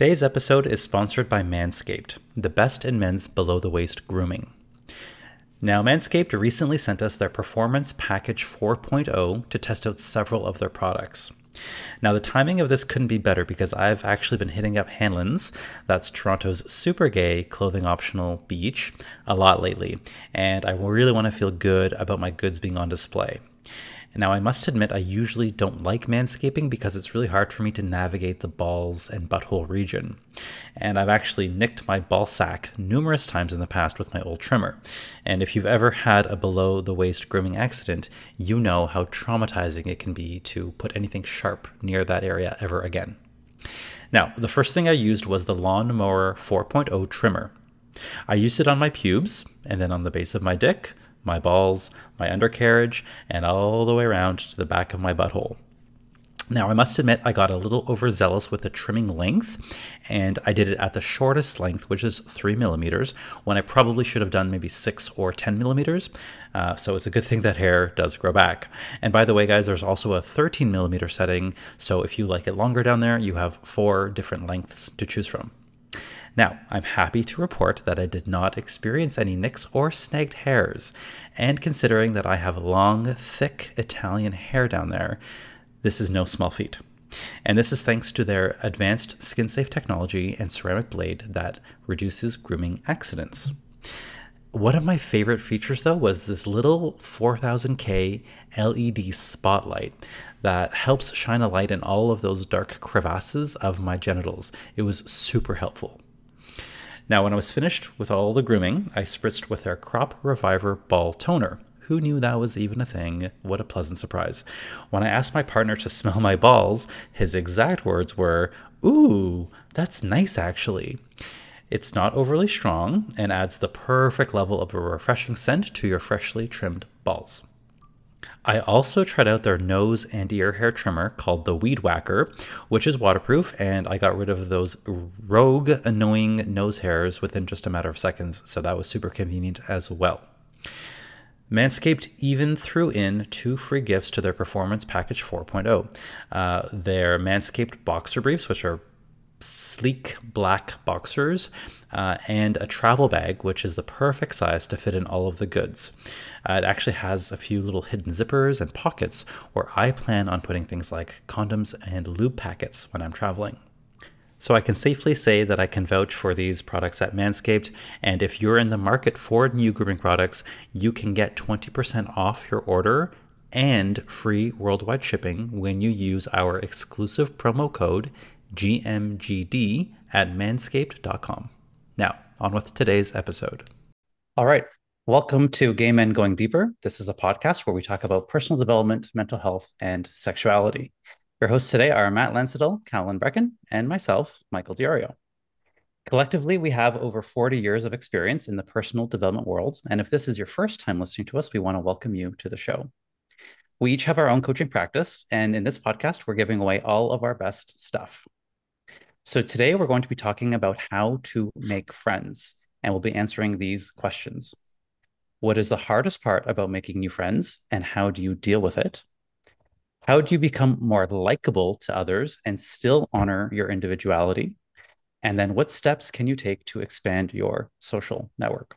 Today's episode is sponsored by Manscaped, the best in men's below the waist grooming. Now, Manscaped recently sent us their Performance Package 4.0 to test out several of their products. Now, the timing of this couldn't be better because I've actually been hitting up Hanlan's, that's Toronto's super gay clothing optional beach, a lot lately, and I really want to feel good about my goods being on display. Now, I must admit, I usually don't like manscaping because it's really hard for me to navigate the balls and butthole region. And I've actually nicked my ball sack numerous times in the past with my old trimmer. And if you've ever had a below the waist grooming accident, you know how traumatizing it can be to put anything sharp near that area ever again. Now, the first thing I used was the Lawnmower 4.0 trimmer. I used it on my pubes and then on the base of my dick, my balls, my undercarriage, and all the way around to the back of my butthole. Now, I must admit, I got a little overzealous with the trimming length, and I did it at the shortest length, which is three millimeters, when I probably should have done maybe six or 10 millimeters. Uh, so it's a good thing that hair does grow back. And by the way, guys, there's also a 13 millimeter setting, so if you like it longer down there, you have four different lengths to choose from. Now, I'm happy to report that I did not experience any nicks or snagged hairs, and considering that I have long, thick Italian hair down there, this is no small feat. And this is thanks to their advanced skin safe technology and ceramic blade that reduces grooming accidents. One of my favorite features, though, was this little 4000K LED spotlight that helps shine a light in all of those dark crevasses of my genitals. It was super helpful. Now, when I was finished with all the grooming, I spritzed with their Crop Reviver Ball Toner. Who knew that was even a thing? What a pleasant surprise. When I asked my partner to smell my balls, his exact words were, Ooh, that's nice actually. It's not overly strong and adds the perfect level of a refreshing scent to your freshly trimmed balls. I also tried out their nose and ear hair trimmer called the Weed Whacker, which is waterproof, and I got rid of those rogue, annoying nose hairs within just a matter of seconds, so that was super convenient as well. Manscaped even threw in two free gifts to their Performance Package 4.0. Uh, their Manscaped boxer briefs, which are sleek black boxers, uh, and a travel bag, which is the perfect size to fit in all of the goods. Uh, it actually has a few little hidden zippers and pockets where I plan on putting things like condoms and lube packets when I'm traveling. So I can safely say that I can vouch for these products at Manscaped, and if you're in the market for new grooming products, you can get 20% off your order and free worldwide shipping when you use our exclusive promo code GMGD at manscaped.com. Now, on with today's episode. All right. Welcome to Gay Men Going Deeper. This is a podcast where we talk about personal development, mental health, and sexuality. Your hosts today are Matt Lansadel, Callan Brecken, and myself, Michael Diario. Collectively, we have over 40 years of experience in the personal development world. And if this is your first time listening to us, we want to welcome you to the show. We each have our own coaching practice. And in this podcast, we're giving away all of our best stuff. So today we're going to be talking about how to make friends, and we'll be answering these questions. What is the hardest part about making new friends, and how do you deal with it? How do you become more likable to others and still honor your individuality? And then what steps can you take to expand your social network?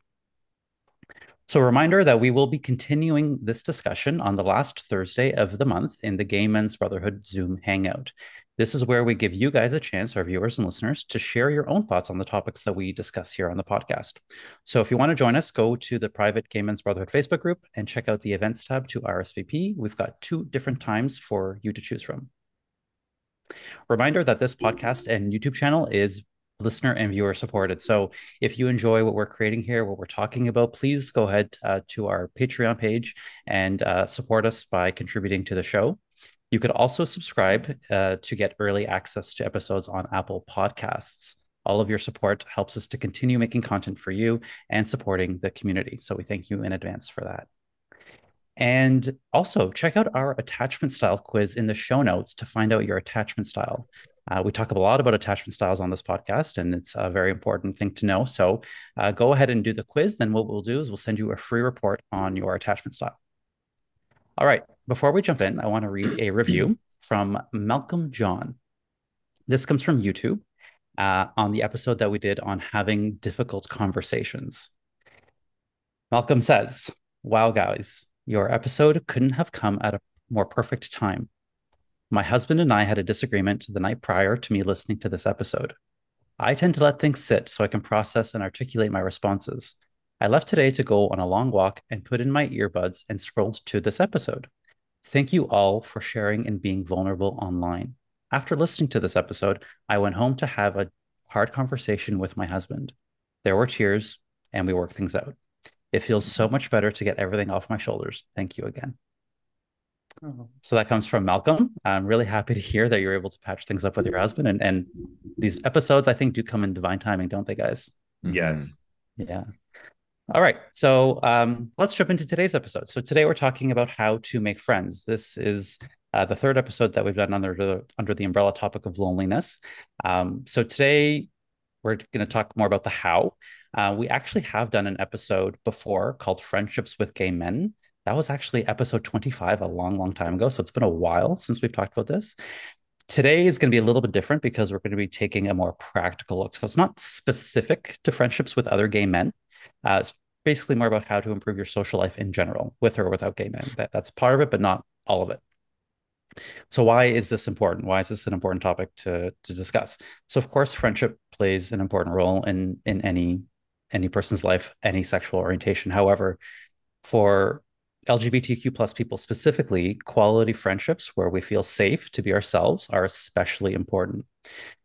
So, a reminder that we will be continuing this discussion on the last Thursday of the month in the Gay Men's Brotherhood Zoom Hangout. This is where we give you guys a chance, our viewers and listeners, to share your own thoughts on the topics that we discuss here on the podcast. So if you want to join us, go to the private Gay Men's Brotherhood Facebook group and check out the events tab to RSVP. We've got two different times for you to choose from. Reminder that this podcast and YouTube channel is listener and viewer supported. So if you enjoy what we're creating here, what we're talking about, please go ahead uh, to our Patreon page and uh, support us by contributing to the show. You could also subscribe uh, to get early access to episodes on Apple Podcasts. All of your support helps us to continue making content for you and supporting the community. So we thank you in advance for that. And also check out our attachment style quiz in the show notes to find out your attachment style. Uh, we talk a lot about attachment styles on this podcast, and it's a very important thing to know. So uh, go ahead and do the quiz. Then what we'll do is we'll send you a free report on your attachment style. All right. Before we jump in, I want to read a review from Malcolm John. This comes from YouTube. uh, on the episode that we did on having difficult conversations. Malcolm says, Wow, guys, your episode couldn't have come at a more perfect time. My husband and I had a disagreement the night prior to me listening to this episode. I tend to let things sit so I can process and articulate my responses. I left today to go on a long walk and put in my earbuds and scrolled to this episode. Thank you all for sharing and being vulnerable online. After listening to this episode, I went home to have a hard conversation with my husband. There were tears, and we worked things out. It feels so much better to get everything off my shoulders. Thank you again. Oh. So that comes from Malcolm. I'm really happy to hear that you're able to patch things up with your husband. And, and these episodes, I think, do come in divine timing, don't they, guys? Yes. Mm-hmm. Yeah. All right. So um, let's jump into today's episode. So today we're talking about how to make friends. This is uh, the third episode that we've done under the under the umbrella topic of loneliness. Um, so today we're going to talk more about the how. Uh, we actually have done an episode before called "Friendships with Gay Men." That was actually episode 25 a long, long time ago. So it's been a while since we've talked about this. Today is going to be a little bit different because we're going to be taking a more practical look. So it's not specific to friendships with other gay men. Uh, it's basically more about how to improve your social life in general, with or without gay men. That, that's part of it, but not all of it. So why is this important? Why is this an important topic to to discuss? So of course, friendship plays an important role in in any any person's life, any sexual orientation. However, for LGBTQ plus people specifically, quality friendships where we feel safe to be ourselves are especially important.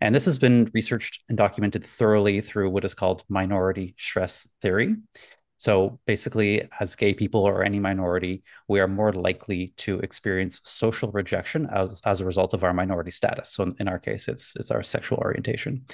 And this has been researched and documented thoroughly through what is called minority stress theory. So basically, as gay people or any minority, we are more likely to experience social rejection as, as a result of our minority status. So in, our case, it's, it's our sexual orientation.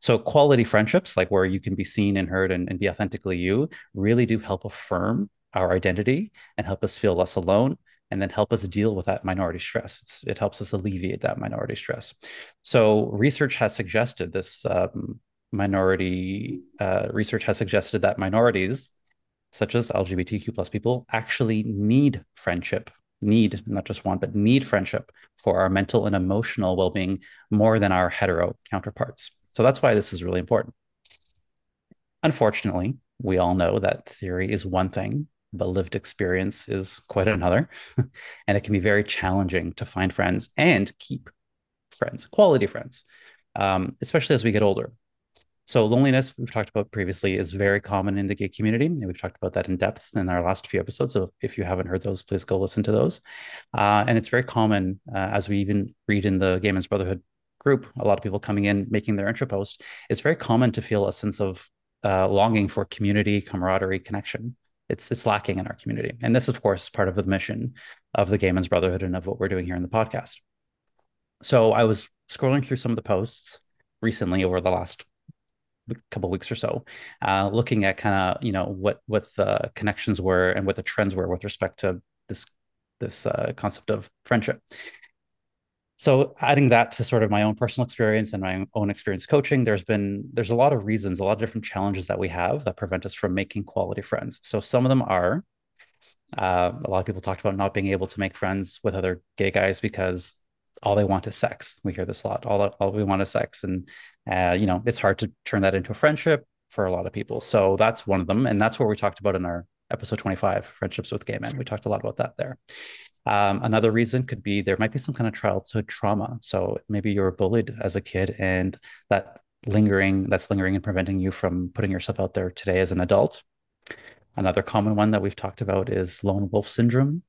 So quality friendships, like where you can be seen and heard and, and be authentically you, really do help affirm our identity and help us feel less alone and then help us deal with that minority stress. It's, it helps us alleviate that minority stress. So research has suggested this um, minority uh, research has suggested that minorities such as LGBTQ plus people, actually need friendship, need not just want, but need friendship for our mental and emotional well being more than our hetero counterparts. So that's why this is really important. Unfortunately, we all know that theory is one thing, but lived experience is quite another. and it can be very challenging to find friends and keep friends, quality friends, um, especially as we get older. So loneliness, we've talked about previously, is very common in the gay community. And we've talked about that in depth in our last few episodes. So if you haven't heard those, please go listen to those. Uh, and it's very common, uh, as we even read in the Gay Men's Brotherhood group, a lot of people coming in, making their intro post, it's very common to feel a sense of uh, longing for community, camaraderie, connection. It's, it's lacking in our community. And this, of course, is part of the mission of the Gay Men's Brotherhood and of what we're doing here in the podcast. So I was scrolling through some of the posts recently over the last couple weeks or so, uh, looking at kind of you know what what the connections were and what the trends were with respect to this this uh, concept of friendship. So adding that to sort of my own personal experience and my own experience coaching, there's been there's a lot of reasons, a lot of different challenges that we have that prevent us from making quality friends. So some of them are uh, a lot of people talked about not being able to make friends with other gay guys because all they want is sex. We hear this a lot. All, all we want is sex. And, uh, you know, it's hard to turn that into a friendship for a lot of people. So that's one of them. And that's what we talked about in our episode 25, Friendships with Gay Men. We talked a lot about that there. Um, another reason could be there might be some kind of childhood trauma. So maybe you were bullied as a kid and that lingering, that's lingering and preventing you from putting yourself out there today as an adult. Another common one that we've talked about is lone wolf syndrome.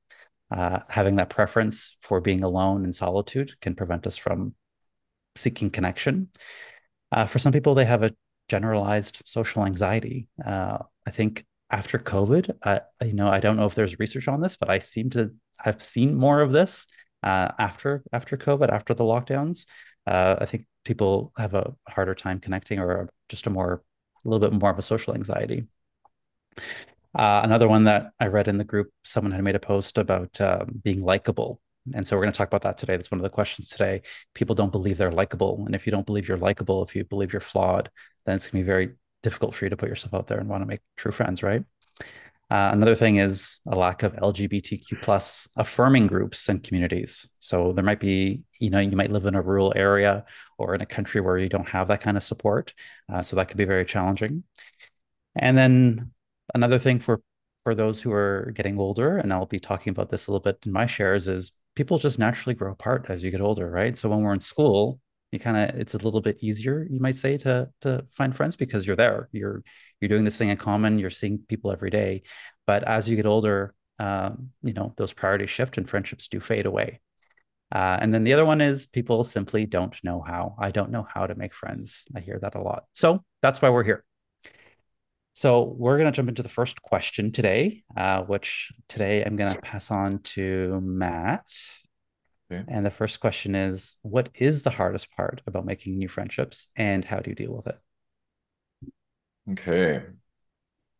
Uh, having that preference for being alone in solitude can prevent us from seeking connection. Uh, for some people, they have a generalized social anxiety. Uh, I think after COVID, I, you know, I don't know if there's research on this, but I seem to have seen more of this uh, after after COVID, after the lockdowns. Uh, I think people have a harder time connecting, or just a more, a little bit more of a social anxiety. Uh, another one that I read in the group, someone had made a post about um, being likable. And so we're going to talk about that today. That's one of the questions today. People don't believe they're likable. And if you don't believe you're likable, if you believe you're flawed, then it's going to be very difficult for you to put yourself out there and want to make true friends, right? Uh, another thing is a lack of LGBTQ plus affirming groups and communities. So there might be, you know, you might live in a rural area or in a country where you don't have that kind of support. Uh, so that could be very challenging. And then another thing for for those who are getting older, and I'll be talking about this a little bit in my shares, is people just naturally grow apart as you get older, right? So when we're in school, you kind of it's a little bit easier, you might say, to to find friends because you're there. You're you're doing this thing in common. You're seeing people every day. But as you get older, um, you know those priorities shift and friendships do fade away. Uh, and then the other one is people simply don't know how. I don't know how to make friends. I hear that a lot. So that's why we're here. So we're going to jump into the first question today, uh, which today I'm going to pass on to Matt. Okay. And the first question is What is the hardest part about making new friendships and how do you deal with it? Okay.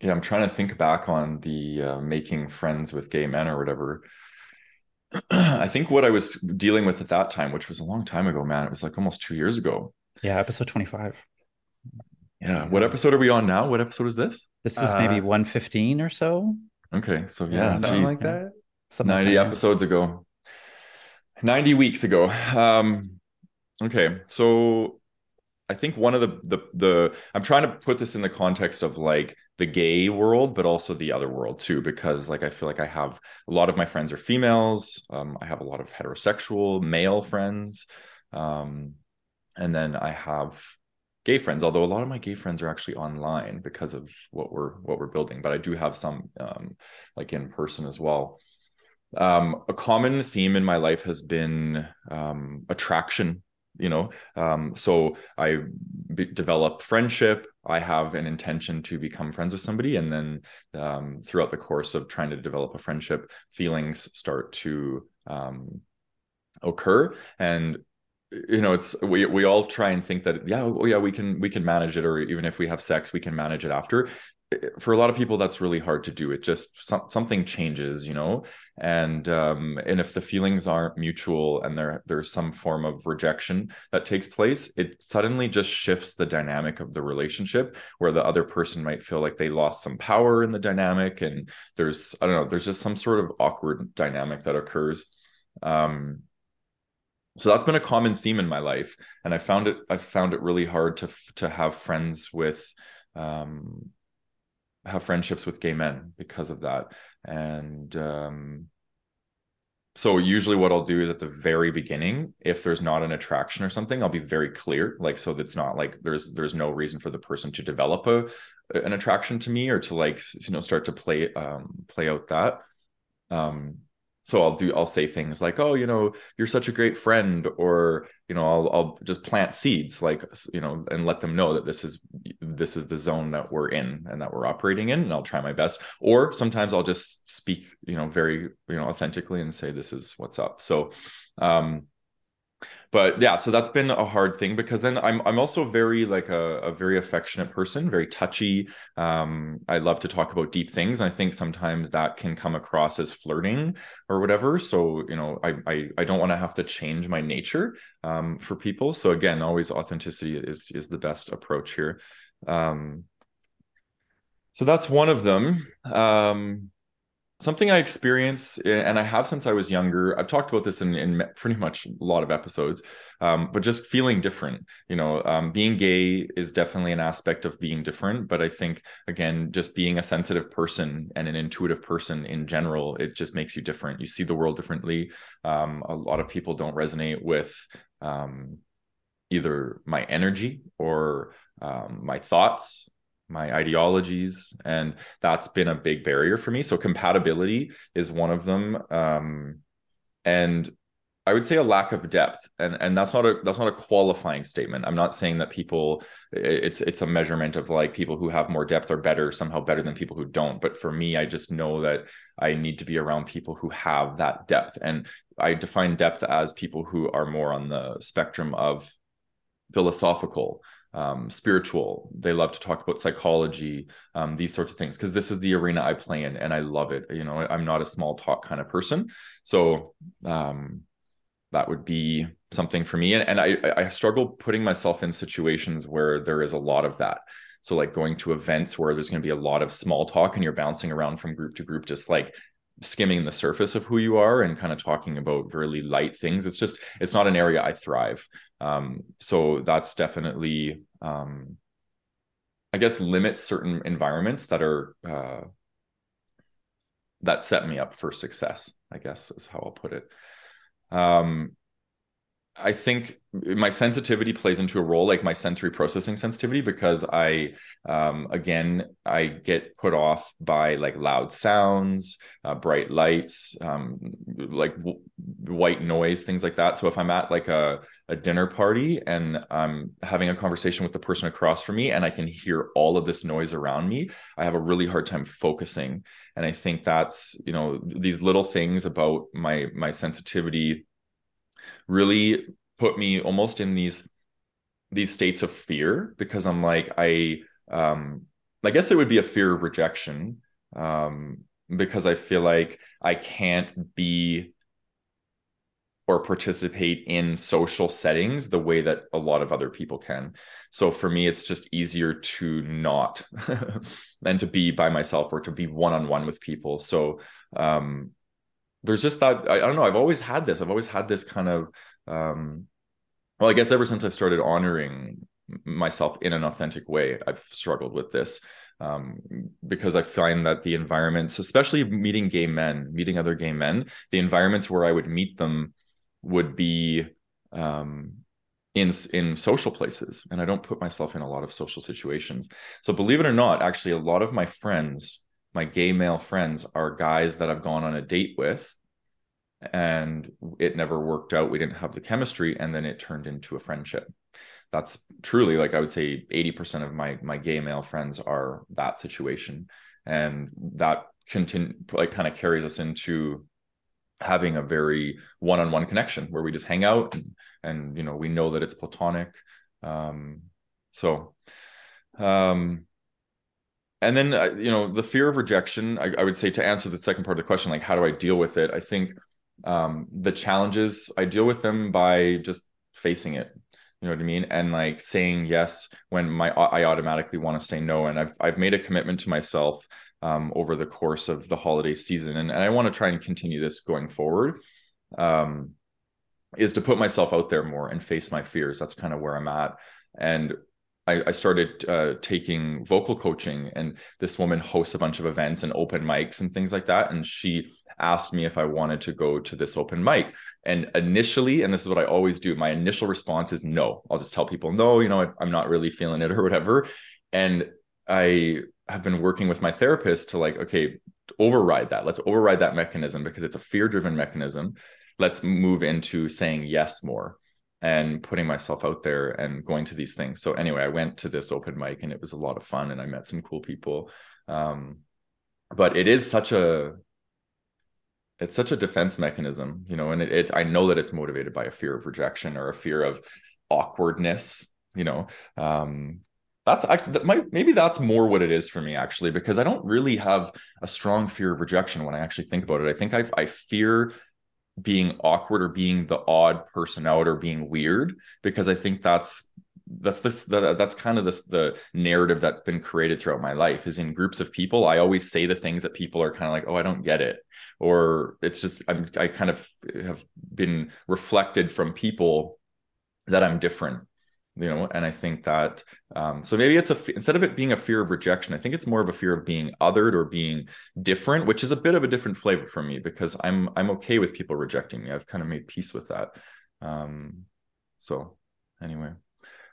Yeah, I'm trying to think back on the uh, making friends with gay men or whatever. I think what I was dealing with at that time, which was a long time ago, man, it was like almost two years ago. Yeah, episode 25. Yeah. What episode are we on now? What episode is this? This is uh, maybe 115 or so. Okay. So yeah, yeah something like that. Something 90 like episodes ago. 90 weeks ago. Um okay. So I think one of the the the I'm trying to put this in the context of like the gay world, but also the other world too, because like I feel like I have a lot of my friends are females. Um, I have a lot of heterosexual male friends. Um, and then I have gay friends although a lot of my gay friends are actually online because of what we're what we're building but i do have some um, like in person as well um, a common theme in my life has been um, attraction you know? Um, so i b- develop friendship. I have an intention to become friends with somebody and then um, throughout the course of trying to develop a friendship feelings start to um, occur. And you know it's we we all try and think that yeah oh yeah we can we can manage it or even if we have sex we can manage it after for a lot of people that's really hard to do. It just some, something changes you know? And um and if the feelings aren't mutual and there there's some form of rejection that takes place it suddenly just shifts the dynamic of the relationship where the other person might feel like they lost some power in the dynamic and there's i don't know there's just some sort of awkward dynamic that occurs. Um so that's been a common theme in my life. And i found it i found it really hard to to have friends with um have friendships with gay men because of that. And um so usually what i'll do is at the very beginning if there's not an attraction or something i'll be very clear like so that's not like there's there's no reason for the person to develop a an attraction to me or to like you know start to play um play out that. Um so I'll do I'll say things like oh you know you're such a great friend or you know I'll I'll just plant seeds like you know and let them know that this is this is the zone that we're in and that we're operating in and I'll try my best. Or sometimes I'll just speak you know very you know authentically and say this is what's up. So um but yeah so that's been a hard thing because then i'm i'm also very like a, a very affectionate person very touchy. Um i love to talk about deep things i think sometimes that can come across as flirting or whatever. So you know i i, I don't want to have to change my nature um for people. So again always authenticity is is the best approach here. Um so that's one of them. Um something I experience eh, and I have since I was younger. I've talked about this in, in pretty much a lot of episodes, um, but just feeling different. You know, um, being gay is definitely an aspect of being different. But I think, again, just being a sensitive person and an intuitive person in general, it just makes you different. You see the world differently. Um, a lot of people don't resonate with um, either my energy or um, my thoughts my ideologies and that's been a big barrier for me. So compatibility is one of them um, and i would say a lack of depth and and that's not a that's not a qualifying statement. I'm not saying that people it's it's a measurement of like people who have more depth are better somehow better than people who don't. But for me i just know that i need to be around people who have that depth and i define depth as people who are more on the spectrum of philosophical um, spiritual. They love to talk about psychology, um, these sorts of things, because this is the arena I play in, and I love it. You know, I'm not a small talk kind of person, so um, that would be something for me. And, and I, I struggle putting myself in situations where there is a lot of that. So like going to events where there's going to be a lot of small talk, and you're bouncing around from group to group, just like skimming the surface of who you are and kind of talking about really light things. It's just it's not an area i thrive. Um, so that's definitely um, i guess limits certain environments that are uh, that set me up for success i guess is how i'll put it. Um, I think my sensitivity plays into a role, like my sensory processing sensitivity, because I, um, again, I get put off by like loud sounds, uh, bright lights, um, like w- white noise, things like that. So if I'm at like a, a dinner party and I'm having a conversation with the person across from me and I can hear all of this noise around me, I have a really hard time focusing. And I think that's, you know, these little things about my my sensitivity really put me almost in these these states of fear because I'm like I um I guess it would be a fear of rejection um because I feel like I can't be or participate in social settings the way that a lot of other people can. So for me, it's just easier to not than to be by myself or to be one on one with people. So um, there's just that I, I, don't know i've always had this i've always had this kind of um well i guess ever since i've started honoring myself in an authentic way i've struggled with this um, because i find that the environments especially meeting gay men meeting other gay men the environments where i would meet them would be um, in in social places and i don't put myself in a lot of social situations. So believe it or not actually a lot of my friends my gay male friends are guys that I've gone on a date with and it never worked out. We didn't have the chemistry and then it turned into a friendship. That's truly like I would say 80% of my my gay male friends are that situation and that continue like kind of carries us into having a very one-on-one connection where we just hang out and, and you know we know that it's platonic um so um and then uh, you know the fear of rejection I, I, would say to answer the second part of the question like how do i deal with it? I think um, the challenges i deal with them by just facing it. You know what i mean? And like saying yes when my i automatically want to say no. And i've, I've made a commitment to myself um, over the course of the holiday season. And, and i want to try and continue this going forward um, is to put myself out there more and face my fears. That's kind of where i'm at. And I, I started uh, taking vocal coaching, and this woman hosts a bunch of events and open mics and things like that. And she asked me if I wanted to go to this open mic. And initially, and this is what I always do, my initial response is no. I'll just tell people, no, you know, I, I'm not really feeling it or whatever. And I have been working with my therapist to like, okay, override that. Let's override that mechanism because it's a fear driven mechanism. Let's move into saying yes more and putting myself out there and going to these things. So anyway, I went to this open mic and it was a lot of fun and I met some cool people. Um, but it is such a it's such a defense mechanism, you know, and it, it I know that it's motivated by a fear of rejection or a fear of awkwardness, you know. Um, that's actually that might maybe that's more what it is for me actually because I don't really have a strong fear of rejection when I actually think about it. I think I I fear being awkward or being the odd person out or being weird because I think that's that's this the, that's kind of this the narrative that's been created throughout my life is in groups of people i always say the things that people are kind of like oh i don't get it. Or it's just I'm, i kind of have been reflected from people that i'm different you know and i think that um, so maybe it's a instead of it being a fear of rejection i think it's more of a fear of being othered or being different which is a bit of a different flavor for me because i'm i'm okay with people rejecting me. I've kind of made peace with that. Um, so anyway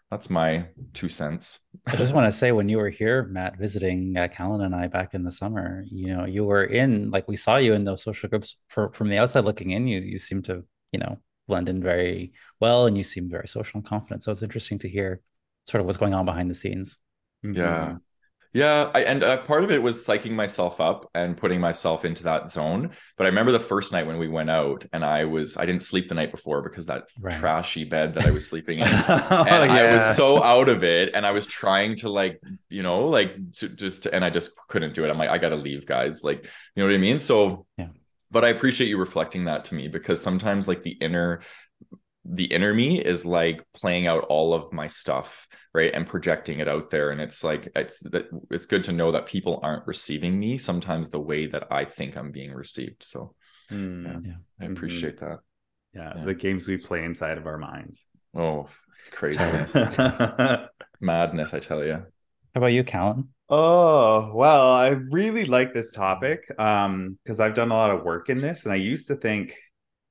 that's my two cents. I just want to say when you were here matt visiting uh, callan and i back in the summer you know you were in like we saw you in those social groups for, from the outside looking in you you seem to you know blend in very well and you seem very social and confident. So it's interesting to hear sort of what's going on behind the scenes. Mm-hmm. Yeah. Yeah, I, and uh, part of it was psyching myself up and putting myself into that zone. But I remember the first night when we went out, and I was I didn't sleep the night before because that right. trashy bed that I was sleeping in, oh, and yeah. I was so out of it, and I was trying to like you know like to just and I just couldn't do it. I'm like I got to leave, guys. Like you know what I mean. So yeah, but I appreciate you reflecting that to me because sometimes like the inner the inner me is like playing out all of my stuff right and projecting it out there and it's like it's that it's good to know that people aren't receiving me sometimes the way that i think i'm being received so. Mm, yeah, yeah, i mm-hmm. appreciate mm-hmm. that. Yeah, yeah, the games we play inside of our minds. Oh it's craziness. madness i tell you how about you callan? Oh, well, I really like this topic um because I've done a lot of work in this and I used to think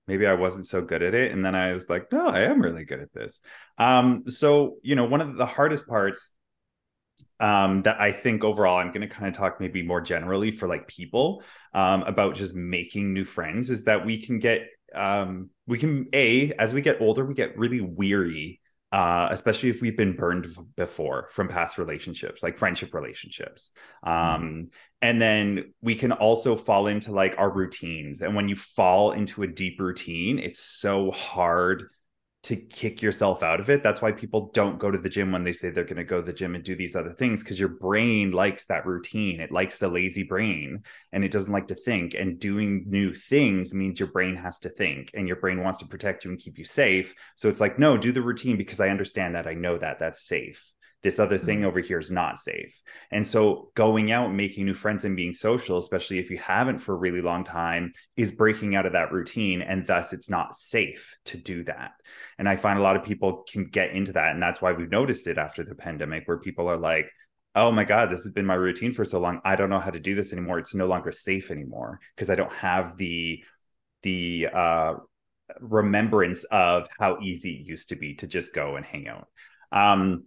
maybe I wasn't so good at it and then I was like, no, I am really good at this. Um so, you know, one of the hardest parts um that I think overall I'm going to kind of talk maybe more generally for like people um about just making new friends is that we can get um we can a as we get older we get really weary uh, especially if we've been burned before from past relationships, like friendship relationships. Um, mm-hmm. And then we can also fall into like our routines. And when you fall into a deep routine, it's so hard to kick yourself out of it. That's why people don't go to the gym when they say they're going to go to the gym and do these other things because your brain likes that routine. It likes the lazy brain and it doesn't like to think. And doing new things means your brain has to think and your brain wants to protect you and keep you safe. So it's like, no, do the routine because I understand that. I know that that's safe this other thing mm-hmm. over here is not safe. And so going out, making new friends and being social, especially if you haven't for a really long time, is breaking out of that routine. And thus it's not safe to do that. And I find a lot of people can get into that. And that's why we've noticed it after the pandemic, where people are like, oh my God, this has been my routine for so long. I don't know how to do this anymore. It's no longer safe anymore because I don't have the the uh remembrance of how easy it used to be to just go and hang out. Um,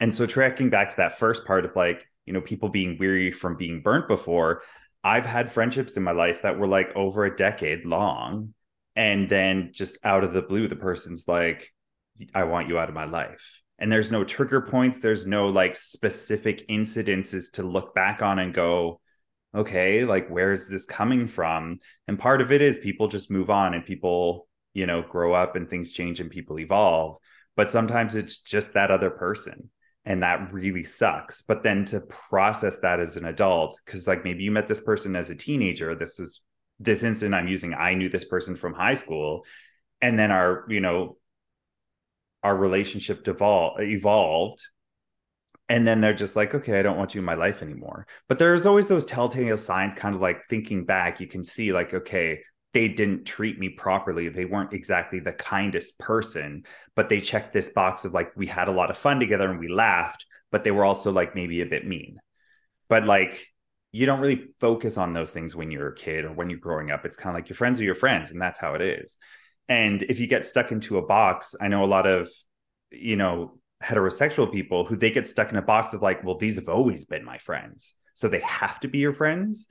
and so tracking back to that first part of like, you know, people being weary from being burnt before, I've had friendships in my life that were like over a decade long. And then just out of the blue, the person's like, I want you out of my life. And there's no trigger points, there's no like specific incidences to look back on and go, okay, like where is this coming from? And part of it is people just move on and people, you know, grow up and things change and people evolve. But sometimes it's just that other person and that really sucks. But then to process that as an adult because like maybe you met this person as a teenager this is this instant i'm using i knew this person from high school and then our you know our relationship devolved evolved and then they're just like okay i don't want you in my life anymore. But there's always those telltale signs kind of like thinking back you can see like okay they didn't treat me properly. They weren't exactly the kindest person, but they checked this box of like, we had a lot of fun together and we laughed, but they were also like maybe a bit mean. But like, you don't really focus on those things when you're a kid or when you're growing up. It's kind of like your friends are your friends, and that's how it is. And if you get stuck into a box, I know a lot of, you know, heterosexual people who they get stuck in a box of like, well, these have always been my friends. So they have to be your friends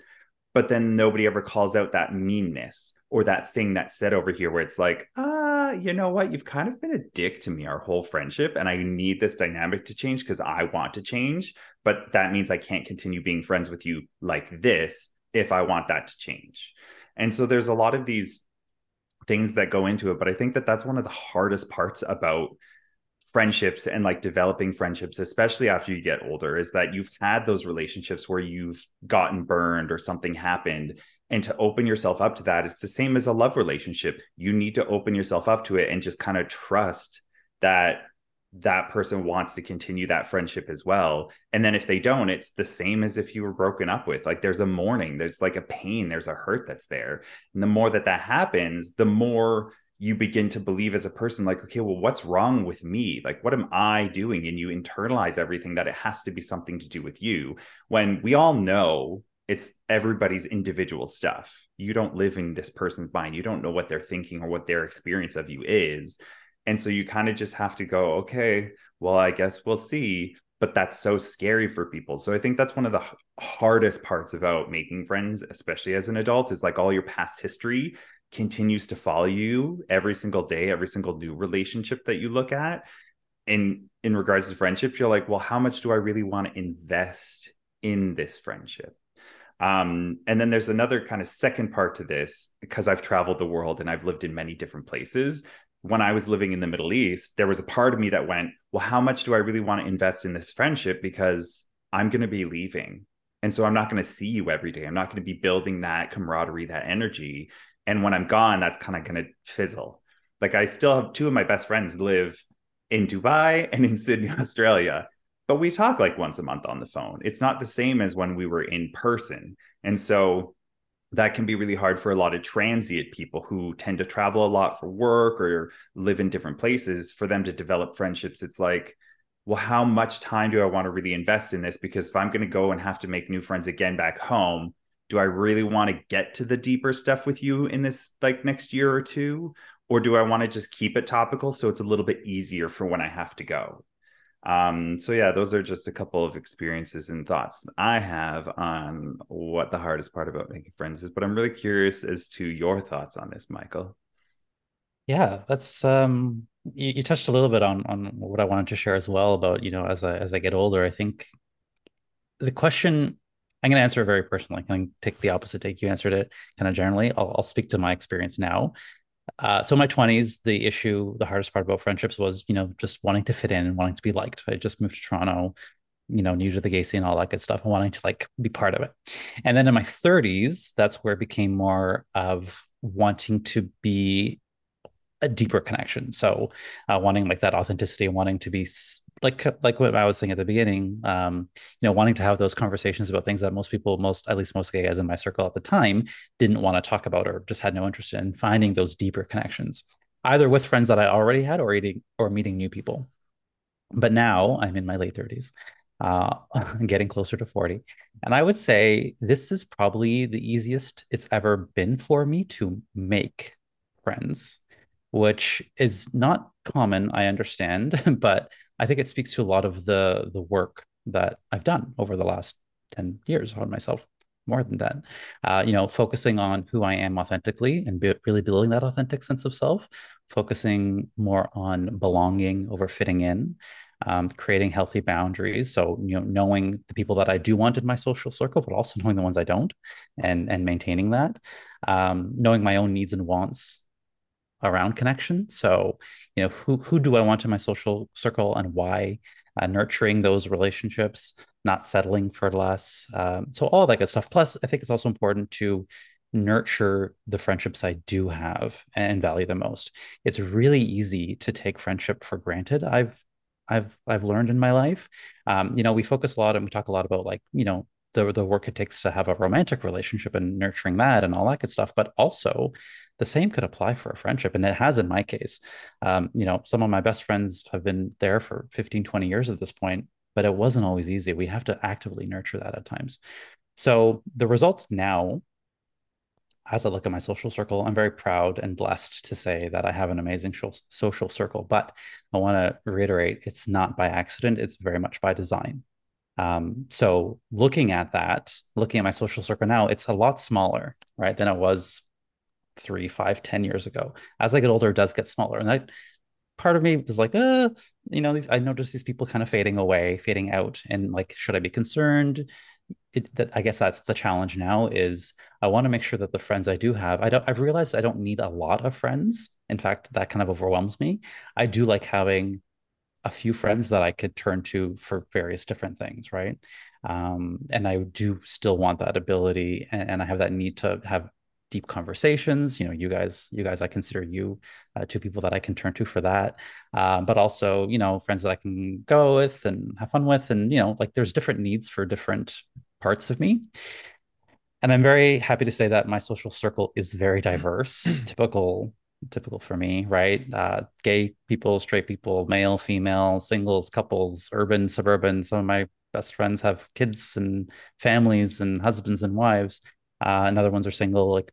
but then nobody ever calls out that meanness or that thing that's said over here where it's like ah you know what? You've kind of been a dick to me our whole friendship and i need this dynamic to change because i want to change but that means i can't continue being friends with you like this if i want that to change. And so there's a lot of these things that go into it but i think that that's one of the hardest parts about friendships and like developing friendships especially after you get older is that you've had those relationships where you've gotten burned or something happened and to open yourself up to that it's the same as a love relationship. You need to open yourself up to it and just kind of trust that that person wants to continue that friendship as well. And then if they don't it's the same as if you were broken up with. Like there's a mourning there's like a pain there's a hurt that's there. And the more that that happens the more you begin to believe as a person like okay well what's wrong with me? Like what am i doing? And you internalize everything that it has to be something to do with you when we all know it's everybody's individual stuff. You don't live in this person's mind. You don't know what they're thinking or what their experience of you is. And so you kind of just have to go okay well i guess we'll see. But that's so scary for people. So i think that's one of the hardest parts about making friends especially as an adult is like all your past history continues to follow you every single day, every single new relationship that you look at. And in regards to friendship, you're like, well, how much do I really want to invest in this friendship? Um, and then there's another kind of second part to this because I've traveled the world and I've lived in many different places. When I was living in the Middle East, there was a part of me that went, well, how much do I really want to invest in this friendship? Because I'm going to be leaving. And so I'm not going to see you every day. I'm not going to be building that camaraderie, that energy and when i'm gone that's kind of going to fizzle Like I still have two of my best friends live in Dubai and in Sydney, Australia, but we talk like once a month on the phone. It's not the same as when we were in person. And so that can be really hard for a lot of transient people who tend to travel a lot for work or live in different places for them to develop friendships. It's like, well, how much time do I want to really invest in this? Because if I'm going to go and have to make new friends again back home, do I really want to get to the deeper stuff with you in this like next year or two? Or do I want to just keep it topical so it's a little bit easier for when I have to go? Um, so yeah, those are just a couple of experiences and thoughts that I have on what the hardest part about making friends is. But I'm really curious as to your thoughts on this, Michael. Yeah, that's um you, you touched a little bit on on what I wanted to share as well about, you know, as I as I get older, I think the question I'm going to answer it very personally. I can take the opposite take. You answered it kind of generally. I'll, I'll speak to my experience now. Uh, so in my 20s, the issue, the hardest part about friendships was, you know, just wanting to fit in and wanting to be liked. I just moved to Toronto, you know, new to the gay scene, all that good stuff, and wanting to like be part of it. And then in my 30s, that's where it became more of wanting to be a deeper connection. So uh, wanting like that authenticity, wanting to be like like what I was saying at the beginning, um, you know, wanting to have those conversations about things that most people, most at least most gay guys in my circle at the time, didn't want to talk about or just had no interest in finding those deeper connections, either with friends that I already had or eating or meeting new people. But now I'm in my late 30s. Uh, getting closer to 40. And I would say this is probably the easiest it's ever been for me to make friends which is not common, I understand, but I think it speaks to a lot of the the work that I've done over the last 10 years on myself, more than that. Uh, you know, focusing on who I am authentically and be, really building that authentic sense of self, focusing more on belonging over fitting in. Um, creating healthy boundaries. So, you know, knowing the people that I do want in my social circle, but also knowing the ones I don't, and and maintaining that. Um, knowing my own needs and wants around connection. So, you know, who who do I want in my social circle and why? Uh, nurturing those relationships, not settling for less. Um, so all that good stuff. Plus, I think it's also important to nurture the friendships I do have and value the most. It's really easy to take friendship for granted. I've I've I've learned in my life. Um, you know, we focus a lot and we talk a lot about like, you know, the the work it takes to have a romantic relationship and nurturing that and all that good stuff but also the same could apply for a friendship and it has in my case um, you know some of my best friends have been there for 15 20 years at this point but it wasn't always easy we have to actively nurture that at times so the results now as I look at my social circle, I'm very proud and blessed to say that I have an amazing social circle. But I want to reiterate it's not by accident, it's very much by design. Um, so looking at that, looking at my social circle now, it's a lot smaller, right, than it was three, five, ten years ago. As I get older, it does get smaller. And that part of me was like, uh, you know, these, I notice these people kind of fading away, fading out. And like, should I be concerned? It, that I guess that's the challenge now is I want to make sure that the friends I do have, I don't I've realized I don't need a lot of friends. In fact, that kind of overwhelms me. I do like having a few friends that I could turn to for various different things, right? Um, and I do still want that ability, and, and, I have that need to have deep conversations. You know, you guys, you guys, I consider you uh, two people that I can turn to for that. Um, but also, you know, friends that I can go with and have fun with, and you know, like there's different needs for different parts of me. And I'm very happy to say that my social circle is very diverse. Typical typical for me, right? Uh, gay people, straight people, male, female, singles, couples, urban, suburban. Some of my best friends have kids and families and husbands and wives. Uh, and other ones are single, like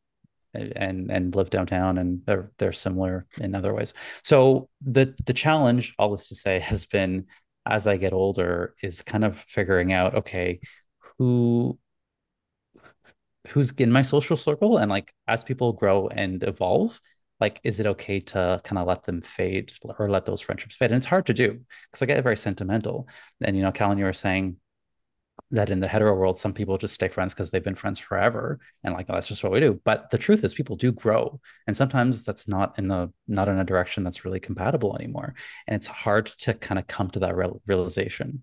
and and live downtown, and they're they're similar in other ways. So the the challenge, all this to say, has been as I get older, is kind of figuring out, okay, who who's in my social circle and like as people grow and evolve like is it okay to kind of let them fade or let those friendships fade and it's hard to do because i get very sentimental and you know callan you were saying that in the hetero world some people just stay friends because they've been friends forever and like that's just what we do but the truth is people do grow and sometimes that's not in the not in a direction that's really compatible anymore and it's hard to kind of come to that real, realization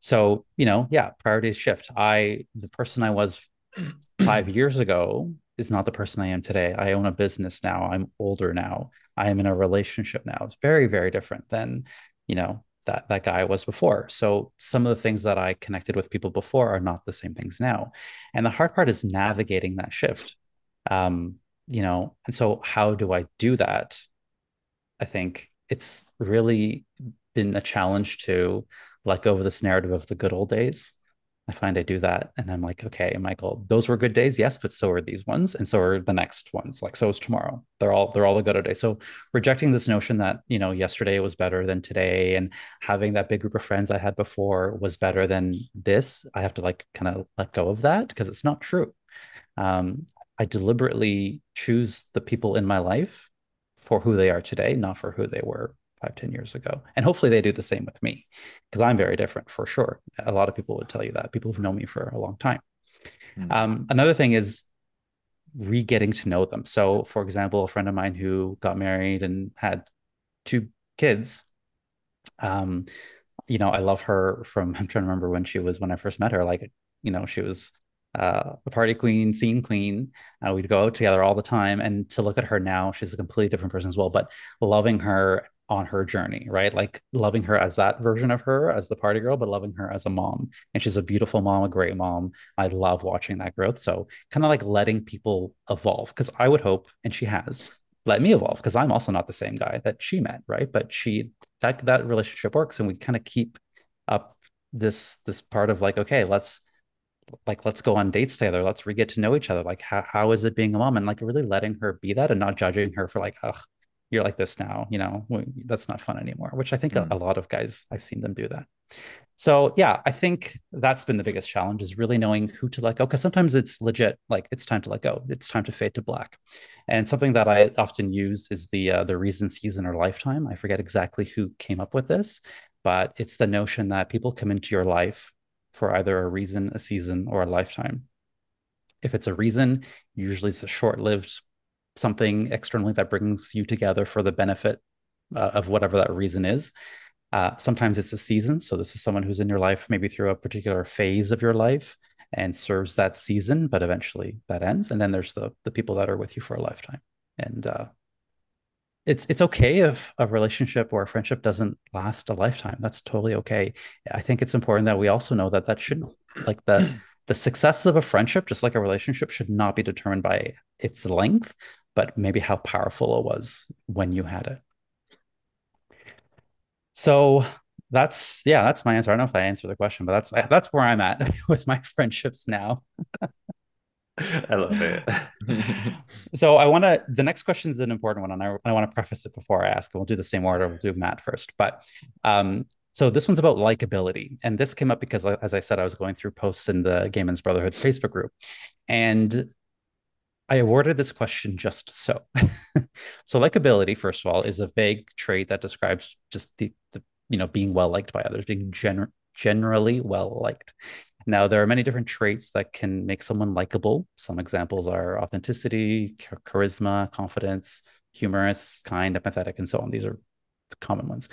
so you know yeah priorities shift i the person i was five years ago is not the person I am today. I own a business now. I'm older now. I am in a relationship now. It's very, very different than, you know, that that guy was before. So some of the things that I connected with people before are not the same things now. And the hard part is navigating that shift. Um, you know, and so how do I do that? I think it's really been a challenge to let go of this narrative of the good old days I find I do that and I'm like, okay, Michael, those were good days, yes, but so are these ones, and so are the next ones. Like so is tomorrow. They're all they're all a good day. So rejecting this notion that you know yesterday was better than today, and having that big group of friends I had before was better than this. I have to like kind of let go of that because it's not true. Um, I deliberately choose the people in my life for who they are today, not for who they were five, ten years ago. And hopefully they do the same with me because I'm very different for sure. A lot of people would tell you that, people who've known me for a long time. Mm-hmm. Um, another thing is re getting to know them. So, for example, a friend of mine who got married and had two kids, um, you know, I love her from, I'm trying to remember when she was, when I first met her, like, you know, she was uh, a party queen, scene queen. Uh, we'd go out together all the time. And to look at her now, she's a completely different person as well. But loving her on her journey, right? Like loving her as that version of her, as the party girl, but loving her as a mom. And she's a beautiful mom, a great mom. I love watching that growth. So kind of like letting people evolve because I would hope, and she has, let me evolve because I'm also not the same guy that she met, right? But she that that relationship works, and we kind of keep up this this part of like, okay, let's like let's go on dates together let's re get to know each other like how, how is it being a mom and like really letting her be that and not judging her for like oh you're like this now you know that's not fun anymore which i think mm. a, a, lot of guys i've seen them do that. So yeah i think that's been the biggest challenge is really knowing who to let go because sometimes it's legit like it's time to let go it's time to fade to black. And something that i often use is the uh, the reason season or lifetime. I forget exactly who came up with this but it's the notion that people come into your life for either a reason a season or a lifetime. If it's a reason usually it's a short-lived something externally that brings you together for the benefit uh, of whatever that reason is. Uh, sometimes it's a season. So this is someone who's in your life, maybe through a particular phase of your life and serves that season, but eventually that ends. And then there's the the people that are with you for a lifetime. And uh, it's it's okay if a relationship or a friendship doesn't last a lifetime. That's totally okay. I think it's important that we also know that that shouldn't like the the success of a friendship, just like a relationship, should not be determined by its length, but maybe how powerful it was when you had it. So that's yeah, that's my answer. I don't know if I answered the question, but that's that's where I'm at with my friendships now. I love it. so I want to. The next question is an important one, and I, I want to preface it before I ask. And we'll do the same order. We'll do Matt first, but um, so this one's about likability, and this came up because, as I said, I was going through posts in the Gay Men's Brotherhood Facebook group, and I awarded this question just so. so likability, first of all, is a vague trait that describes just the, the you know being well liked by others, being gener- generally well liked. Now, there are many different traits that can make someone likable. Some examples are authenticity, charisma, confidence, humorous, kind, empathetic, and so on. These are the common ones.